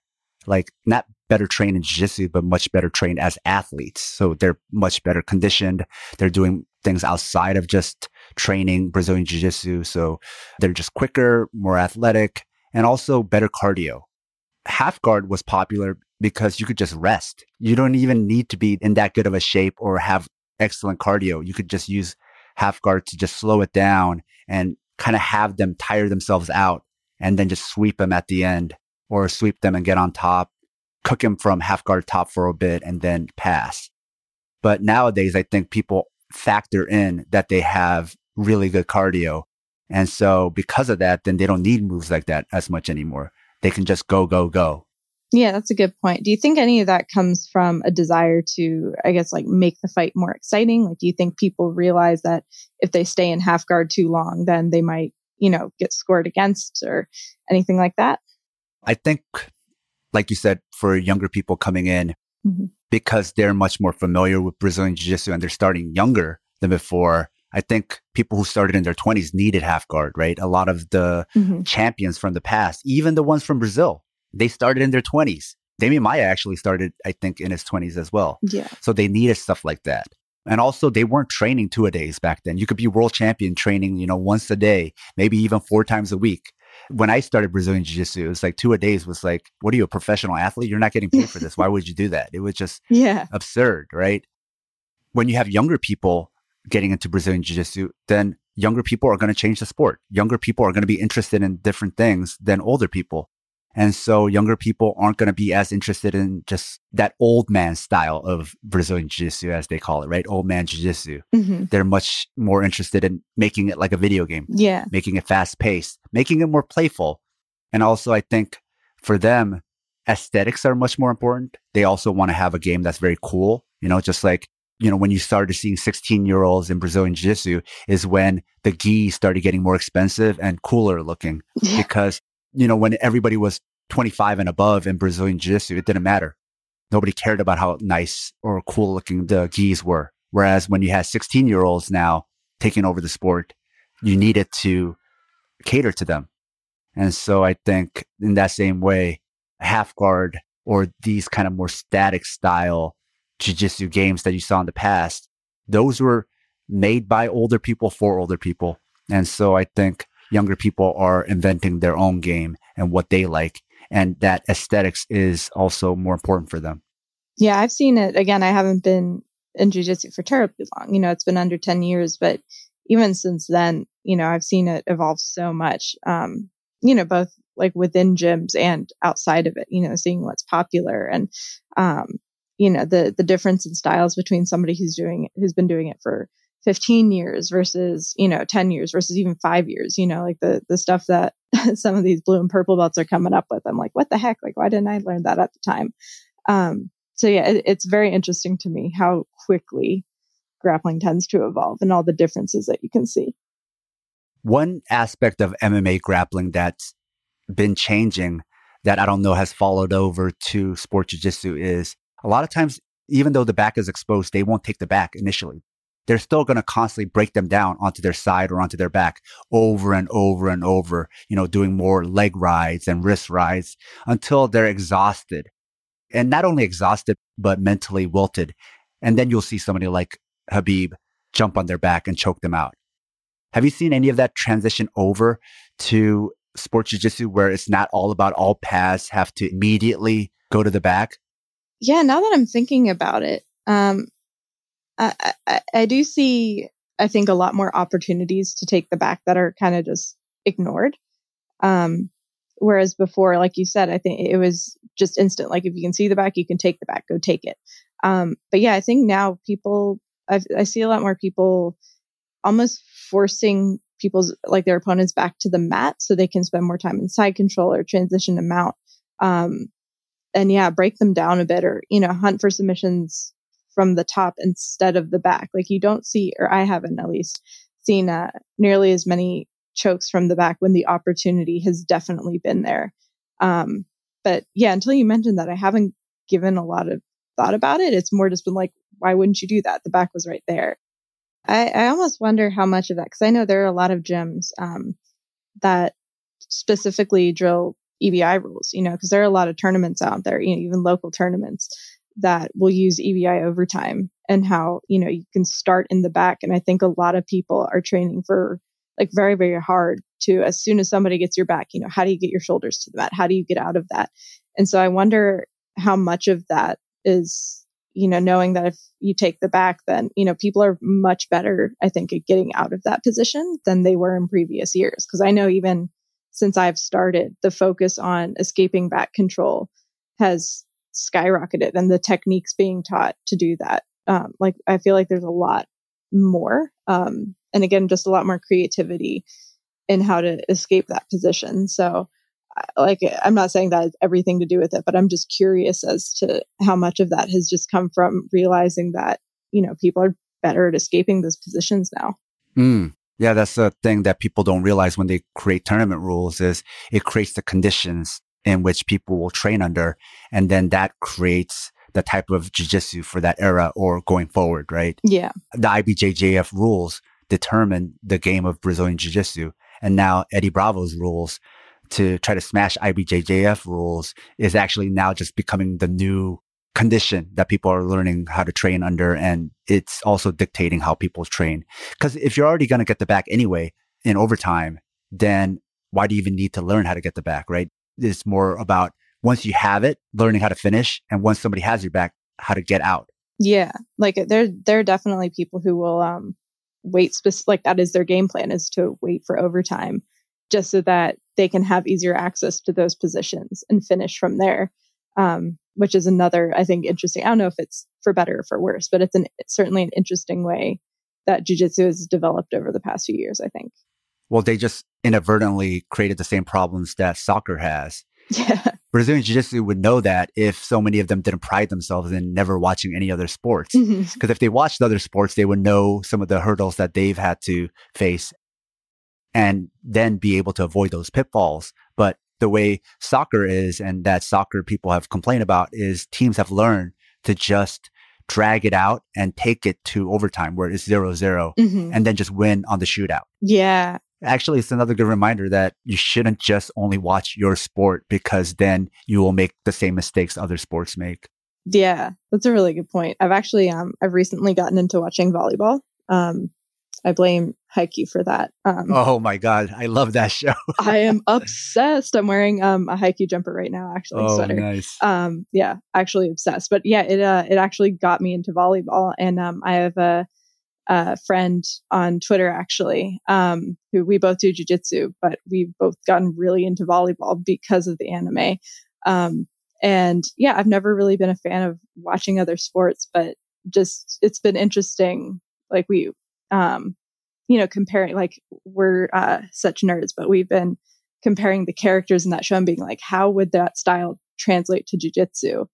like not better trained in jiu-jitsu, but much better trained as athletes. So they're much better conditioned. They're doing things outside of just training Brazilian jiu-jitsu. So they're just quicker, more athletic, and also better cardio. Half guard was popular because you could just rest. You don't even need to be in that good of a shape or have excellent cardio. You could just use half guard to just slow it down and kind of have them tire themselves out and then just sweep them at the end or sweep them and get on top, cook them from half guard top for a bit and then pass. But nowadays, I think people factor in that they have really good cardio. And so because of that, then they don't need moves like that as much anymore. They can just go, go, go. Yeah, that's a good point. Do you think any of that comes from a desire to, I guess, like make the fight more exciting? Like, do you think people realize that if they stay in half guard too long, then they might, you know, get scored against or anything like that? I think, like you said, for younger people coming in, mm-hmm. because they're much more familiar with Brazilian Jiu Jitsu and they're starting younger than before, I think people who started in their 20s needed half guard, right? A lot of the mm-hmm. champions from the past, even the ones from Brazil, they started in their 20s. Demian Maia actually started, I think, in his 20s as well. Yeah. So they needed stuff like that. And also, they weren't training two a days back then. You could be world champion training, you know, once a day, maybe even four times a week. When I started Brazilian Jiu Jitsu, it was like two a days was like, what are you, a professional athlete? You're not getting paid for this. Why would you do that? It was just yeah. absurd, right? When you have younger people getting into Brazilian Jiu Jitsu, then younger people are going to change the sport. Younger people are going to be interested in different things than older people. And so younger people aren't going to be as interested in just that old man style of Brazilian Jiu Jitsu, as they call it, right? Old man Jiu Jitsu. Mm-hmm. They're much more interested in making it like a video game. Yeah. Making it fast paced, making it more playful. And also, I think for them, aesthetics are much more important. They also want to have a game that's very cool, you know, just like you know, when you started seeing 16 year olds in Brazilian Jiu Jitsu is when the gi started getting more expensive and cooler looking yeah. because, you know, when everybody was 25 and above in Brazilian Jiu Jitsu, it didn't matter. Nobody cared about how nice or cool looking the gis were. Whereas when you had 16 year olds now taking over the sport, you needed to cater to them. And so I think in that same way, half guard or these kind of more static style jiu-jitsu games that you saw in the past, those were made by older people for older people. And so I think younger people are inventing their own game and what they like. And that aesthetics is also more important for them. Yeah, I've seen it. Again, I haven't been in jujitsu for terribly long. You know, it's been under 10 years, but even since then, you know, I've seen it evolve so much. Um, you know, both like within gyms and outside of it, you know, seeing what's popular and, um, you know the the difference in styles between somebody who's doing who's been doing it for 15 years versus you know 10 years versus even 5 years you know like the the stuff that some of these blue and purple belts are coming up with. I'm like what the heck? Like why didn't i learn that at the time? Um so yeah it, it's very interesting to me how quickly grappling tends to evolve and all the differences that you can see. One aspect of mma grappling that's been changing that i don't know has followed over to sport jiu-jitsu is a lot of times, even though the back is exposed, they won't take the back initially. They're still going to constantly break them down onto their side or onto their back over and over and over, you know, doing more leg rides and wrist rides until they're exhausted. And not only exhausted, but mentally wilted. And then you'll see somebody like Khabib jump on their back and choke them out. Have you seen any of that transition over to sports jiu-jitsu where it's not all about all paths have to immediately go to the back? yeah, now that I'm thinking about it, um, I, I, do see, I think, a lot more opportunities to take the back that are kind of just ignored. Um, whereas before, like you said, I think it was just instant. Like if you can see the back, you can take the back, go take it. Um, but yeah, I think now people, I've, I see a lot more people almost forcing people's like their opponents back to the mat so they can spend more time in side control or transition to mount. Um, and yeah, break them down a bit or, you know, hunt for submissions from the top instead of the back. Like you don't see, or I haven't at least seen uh, nearly as many chokes from the back when the opportunity has definitely been there. Um, but yeah, until you mentioned that, I haven't given a lot of thought about it. It's more just been like, why wouldn't you do that? The back was right there. I, I almost wonder how much of that, because I know there are a lot of gyms um, that specifically drill EBI rules, you know, because there are a lot of tournaments out there, you know, even local tournaments that will use EBI overtime and how, you know, you can start in the back. And I think a lot of people are training for like very, very hard to, as soon as somebody gets your back, you know, how do you get your shoulders to the mat? How do you get out of that? And so I wonder how much of that is you know, knowing that if you take the back, then, you know, people are much better, I think, at getting out of that position than they were in previous years. Cause I know even since I've started, the focus on escaping back control has skyrocketed and the techniques being taught to do that. Um, like, I feel like there's a lot more. Um, and again, just a lot more creativity in how to escape that position. So, like I'm not saying that has everything to do with it, but I'm just curious as to how much of that has just come from realizing that you know people are better at escaping those positions now. Mm. Yeah, that's the thing that people don't realize when they create tournament rules is it creates the conditions in which people will train under, and then that creates the type of jiu-jitsu for that era or going forward, right? Yeah. The IBJJF rules determine the game of Brazilian jiu-jitsu. And now Eddie Bravo's rules to try to smash IBJJF rules is actually now just becoming the new condition that people are learning how to train under. And it's also dictating how people train. Cause if you're already going to get the back anyway in overtime, then why do you even need to learn how to get the back, right? It's more about once you have it, learning how to finish. And once somebody has your back, how to get out. Yeah. Like there, there are definitely people who will, um, wait specific, like that is their game plan is to wait for overtime just so that they can have easier access to those positions and finish from there. Um, which is another, I think, interesting. I don't know if it's for better or for worse, but it's an it's certainly an interesting way that jujitsu has developed over the past few years. I think. Well, they just inadvertently created the same problems that soccer has. Yeah. Brazilian Jiu Jitsu would know that if so many of them didn't pride themselves in never watching any other sports. Because mm-hmm. if they watched other sports, they would know some of the hurdles that they've had to face and then be able to avoid those pitfalls. But the way soccer is and that soccer people have complained about is teams have learned to just drag it out and take it to overtime where it's 0 0 mm-hmm. and then just win on the shootout. Yeah. Actually, it's another good reminder that you shouldn't just only watch your sport because then you will make the same mistakes other sports make. Yeah, that's a really good point. I've actually um I've recently gotten into watching volleyball. Um I blame Haikyuu for that. Um, oh my god, I love that show. I am obsessed. I'm wearing um, a Haikyuu jumper right now, actually. Oh, sweater. nice. Um, yeah, actually obsessed. But yeah, it uh, it actually got me into volleyball, and um, I have a, a friend on Twitter actually, um, who we both do jujitsu, but we've both gotten really into volleyball because of the anime. Um, and yeah, I've never really been a fan of watching other sports, but just it's been interesting. Like we um, you know, comparing like we're uh, such nerds, but we've been comparing the characters in that show and being like, how would that style translate to jujitsu?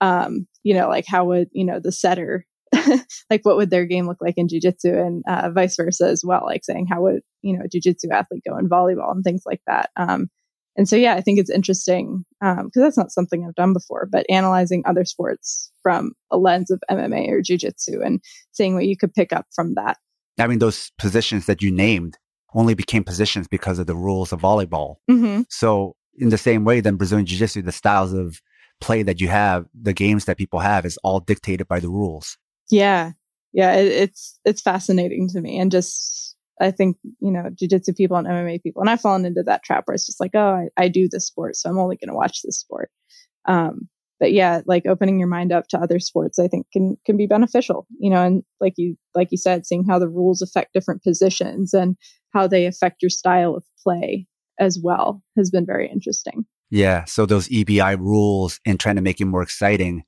Um, you know, like how would you know the setter, like what would their game look like in jujitsu, and uh, vice versa as well. Like saying how would you know a jujitsu athlete go in volleyball and things like that. Um, and so, yeah, I think it's interesting because um, that's not something I've done before, but analyzing other sports from a lens of MMA or jujitsu and seeing what you could pick up from that. I mean, those positions that you named only became positions because of the rules of volleyball. Mm-hmm. So, in the same way, then Brazilian Jiu Jitsu, the styles of play that you have, the games that people have, is all dictated by the rules. Yeah, yeah, it, it's it's fascinating to me, and just I think you know jiu-jitsu people and MMA people, and I've fallen into that trap where it's just like, oh, I, I do this sport, so I'm only going to watch this sport. Um, but yeah, like opening your mind up to other sports, I think can can be beneficial. You know, and like you like you said, seeing how the rules affect different positions and how they affect your style of play as well has been very interesting. Yeah. So those EBI rules and trying to make it more exciting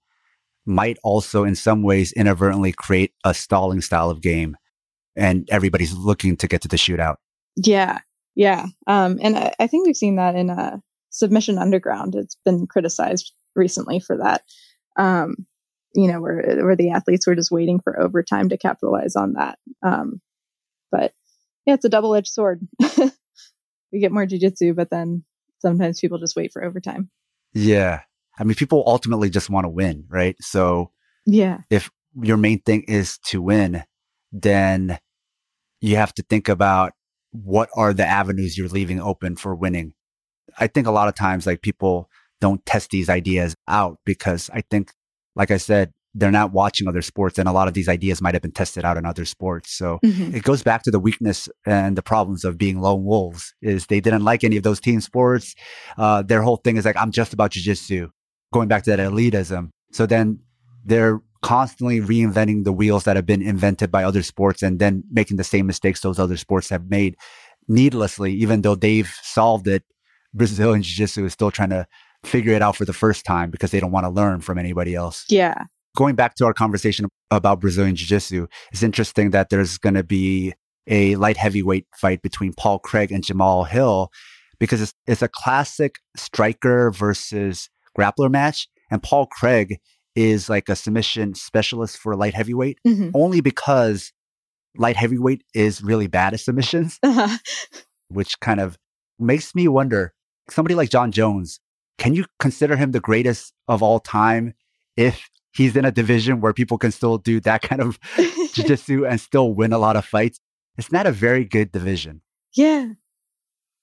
might also in some ways inadvertently create a stalling style of game and everybody's looking to get to the shootout. Yeah. Yeah. Um, and I, I think we've seen that in uh, Submission Underground. It's been criticized recently for that. Um, you know, where where the athletes were just waiting for overtime to capitalize on that. Um, but yeah, it's a double edged sword. we get more jujitsu, but then sometimes people just wait for overtime. Yeah, I mean, people ultimately just want to win, right? So yeah, if your main thing is to win, then you have to think about what are the avenues you're leaving open for winning. I think a lot of times, like people don't test these ideas out because I think, like I said, they're not watching other sports and a lot of these ideas might have been tested out in other sports. So mm-hmm. it goes back to the weakness and the problems of being lone wolves is they didn't like any of those team sports. Uh, their whole thing is like, I'm just about jujitsu going back to that elitism. So then they're constantly reinventing the wheels that have been invented by other sports and then making the same mistakes those other sports have made needlessly, even though they've solved it. Brazilian Jiu Jitsu is still trying to figure it out for the first time because they don't want to learn from anybody else. Yeah. Going back to our conversation about Brazilian Jiu Jitsu, it's interesting that there's going to be a light heavyweight fight between Paul Craig and Jamahal Hill because it's, it's a classic striker versus grappler match. And Paul Craig is like a submission specialist for light heavyweight Mhm. only because light heavyweight is really bad at submissions, which kind of makes me wonder somebody like Jon Jones, can you consider him the greatest of all time if he's in a division where people can still do that kind of jiu-jitsu and still win a lot of fights? It's not a very good division. yeah.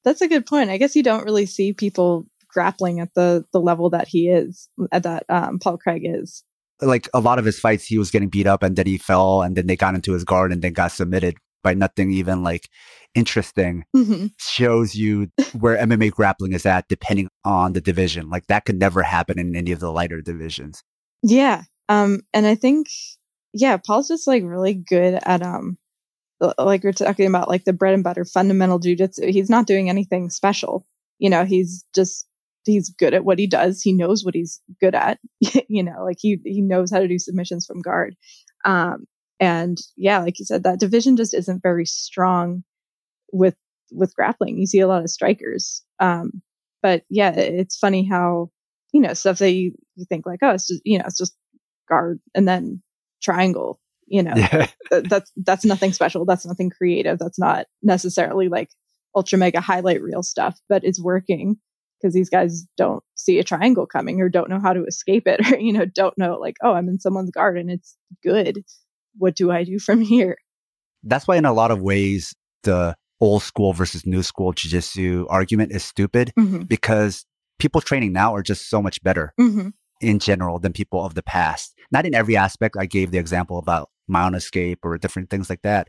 That's a good point. I guess you don't really see people grappling at the the level that he is, at that um, Paul Craig is. Like a lot of his fights, he was getting beat up and then he fell and then they got into his guard and then got submitted by nothing even like interesting. hmm shows you where MMA grappling is at depending on the division. Like that could never happen in any of the lighter divisions. Yeah. Um, and I think, yeah, Paul's just like really good at, um, like we're talking about like the bread and butter fundamental jujitsu. He's not doing anything special. You know, he's just, he's good at what he does. He knows what he's good at. you know, like he, he knows how to do submissions from guard. Um, and yeah, like you said, that division just isn't very strong with, with grappling. You see a lot of strikers. Um, but yeah, it's funny how, you know, stuff that you, you think like, oh, it's just, you know, it's just guard and then triangle, you know, Yeah. Th- that's, that's nothing special. That's nothing creative. That's not necessarily like ultra mega highlight reel stuff, but it's working because these guys don't see a triangle coming or don't know how to escape it or, you know, don't know like, oh, I'm in someone's guard and it's good. What do I do from here? That's why in a lot of ways the old school versus new school jiu-jitsu argument is stupid Mm-hmm. because people training now are just so much better Mm-hmm. in general than people of the past. Not in every aspect. I gave the example about mount escape or different things like that.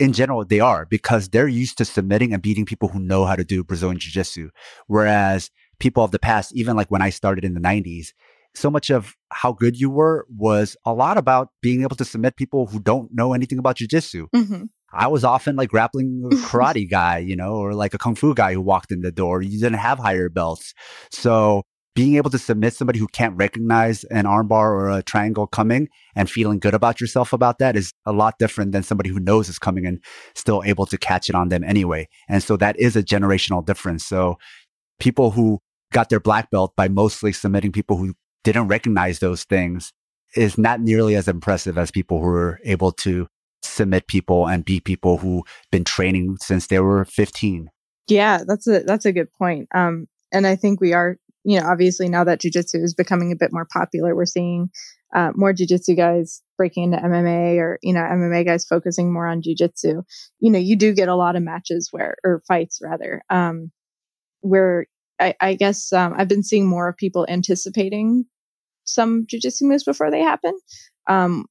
In general, they are because they're used to submitting and beating people who know how to do Brazilian Jiu Jitsu. Whereas people of the past, even like when I started in the 90s, so much of how good you were was a lot about being able to submit people who don't know anything about Jiu Jitsu. Mm-hmm. I was often like grappling a karate guy, you know, or like a kung fu guy who walked in the door. You didn't have higher belts. So being able to submit somebody who can't recognize an armbar or a triangle coming and feeling good about yourself about that is a lot different than somebody who knows is coming and still able to catch it on them anyway. And so that is a generational difference. So people who got their black belt by mostly submitting people who didn't recognize those things is not nearly as impressive as people who were able to submit people and be people who've been training since they were 15. Yeah, that's a that's a good point. Um, and I think we are, you know, obviously now that jujitsu is becoming a bit more popular, we're seeing uh, more jujitsu guys breaking into MMA, or you know, MMA guys focusing more on jujitsu. You know, you do get a lot of matches where, or fights rather, um, where I, I guess um, I've been seeing more of people anticipating some jujitsu moves before they happen. Um,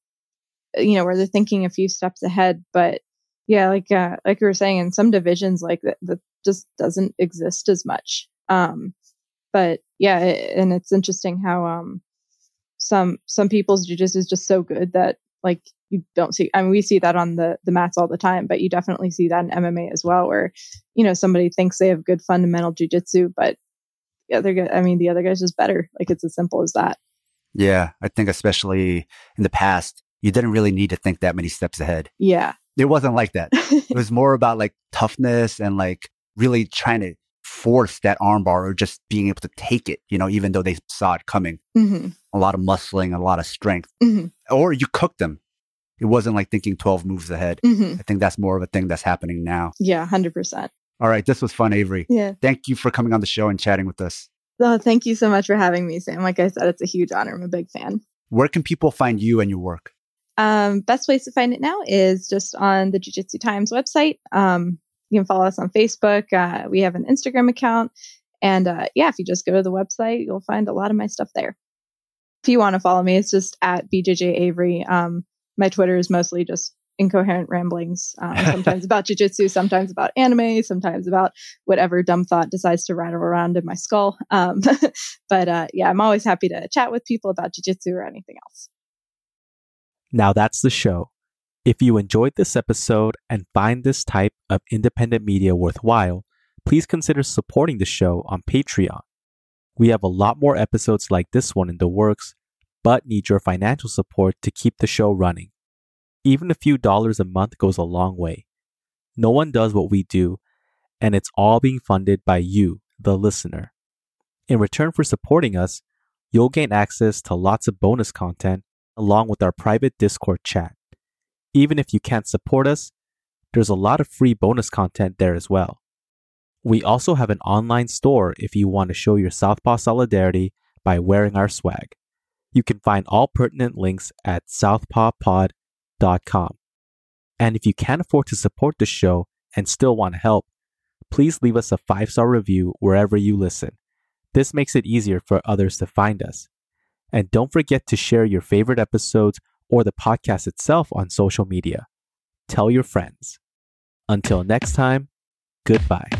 you know, where they're thinking a few steps ahead, but yeah, like uh, like you were saying, in some divisions, like that, that just doesn't exist as much. Um, but yeah, it, and it's interesting how um, some some people's jujitsu is just so good that like you don't see. I mean, we see that on the the mats all the time, but you definitely see that in MMA as well, where you know somebody thinks they have good fundamental jujitsu, but the other guy, I mean, the other guy's just better. Like it's as simple as that. Yeah, I think especially in the past, you didn't really need to think that many steps ahead. Yeah. It wasn't like that. it was more about like toughness and like really trying to force that armbar or just being able to take it, you know, even though they saw it coming. hmm A lot of muscling, a lot of strength. hmm Or you cooked them. It wasn't like thinking 12 moves ahead. hmm I think that's more of a thing that's happening now. Yeah, hundred percent. All right, this was fun, Avery. Yeah. Thank you for coming on the show and chatting with us. Oh, thank you so much for having me, Sam. Like I said, it's a huge honor. I'm a big fan. Where can people find you and your work? Um, best place to find it now is just on the Jiu Jitsu Times website. Um, you can follow us on Facebook. Uh, we have an Instagram account. And uh, yeah, if you just go to the website, you'll find a lot of my stuff there. If you want to follow me, it's just at BJJ Avery. Um, my Twitter is mostly just incoherent ramblings, um, sometimes about jujitsu, sometimes about anime, sometimes about whatever dumb thought decides to rattle around in my skull. Um, but uh, yeah, I'm always happy to chat with people about jujitsu or anything else. Now that's the show. If you enjoyed this episode and find this type of independent media worthwhile, please consider supporting the show on Patreon. We have a lot more episodes like this one in the works, but need your financial support to keep the show running. Even a few dollars a month goes a long way. No one does what we do, and it's all being funded by you, the listener. In return for supporting us, you'll gain access to lots of bonus content along with our private Discord chat. Even if you can't support us, there's a lot of free bonus content there as well. We also have an online store if you want to show your Southpaw solidarity by wearing our swag. You can find all pertinent links at southpawpod.com. And if you can't afford to support the show and still want to help, please leave us a five star review wherever you listen. This makes it easier for others to find us. And don't forget to share your favorite episodes or the podcast itself on social media. Tell your friends. Until next time, goodbye.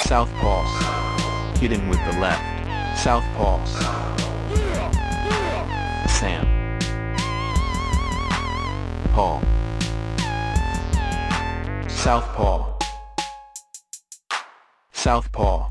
Southpaw. Hitting with the left. Southpaw. Sam. Paul. Southpaw. Southpaw.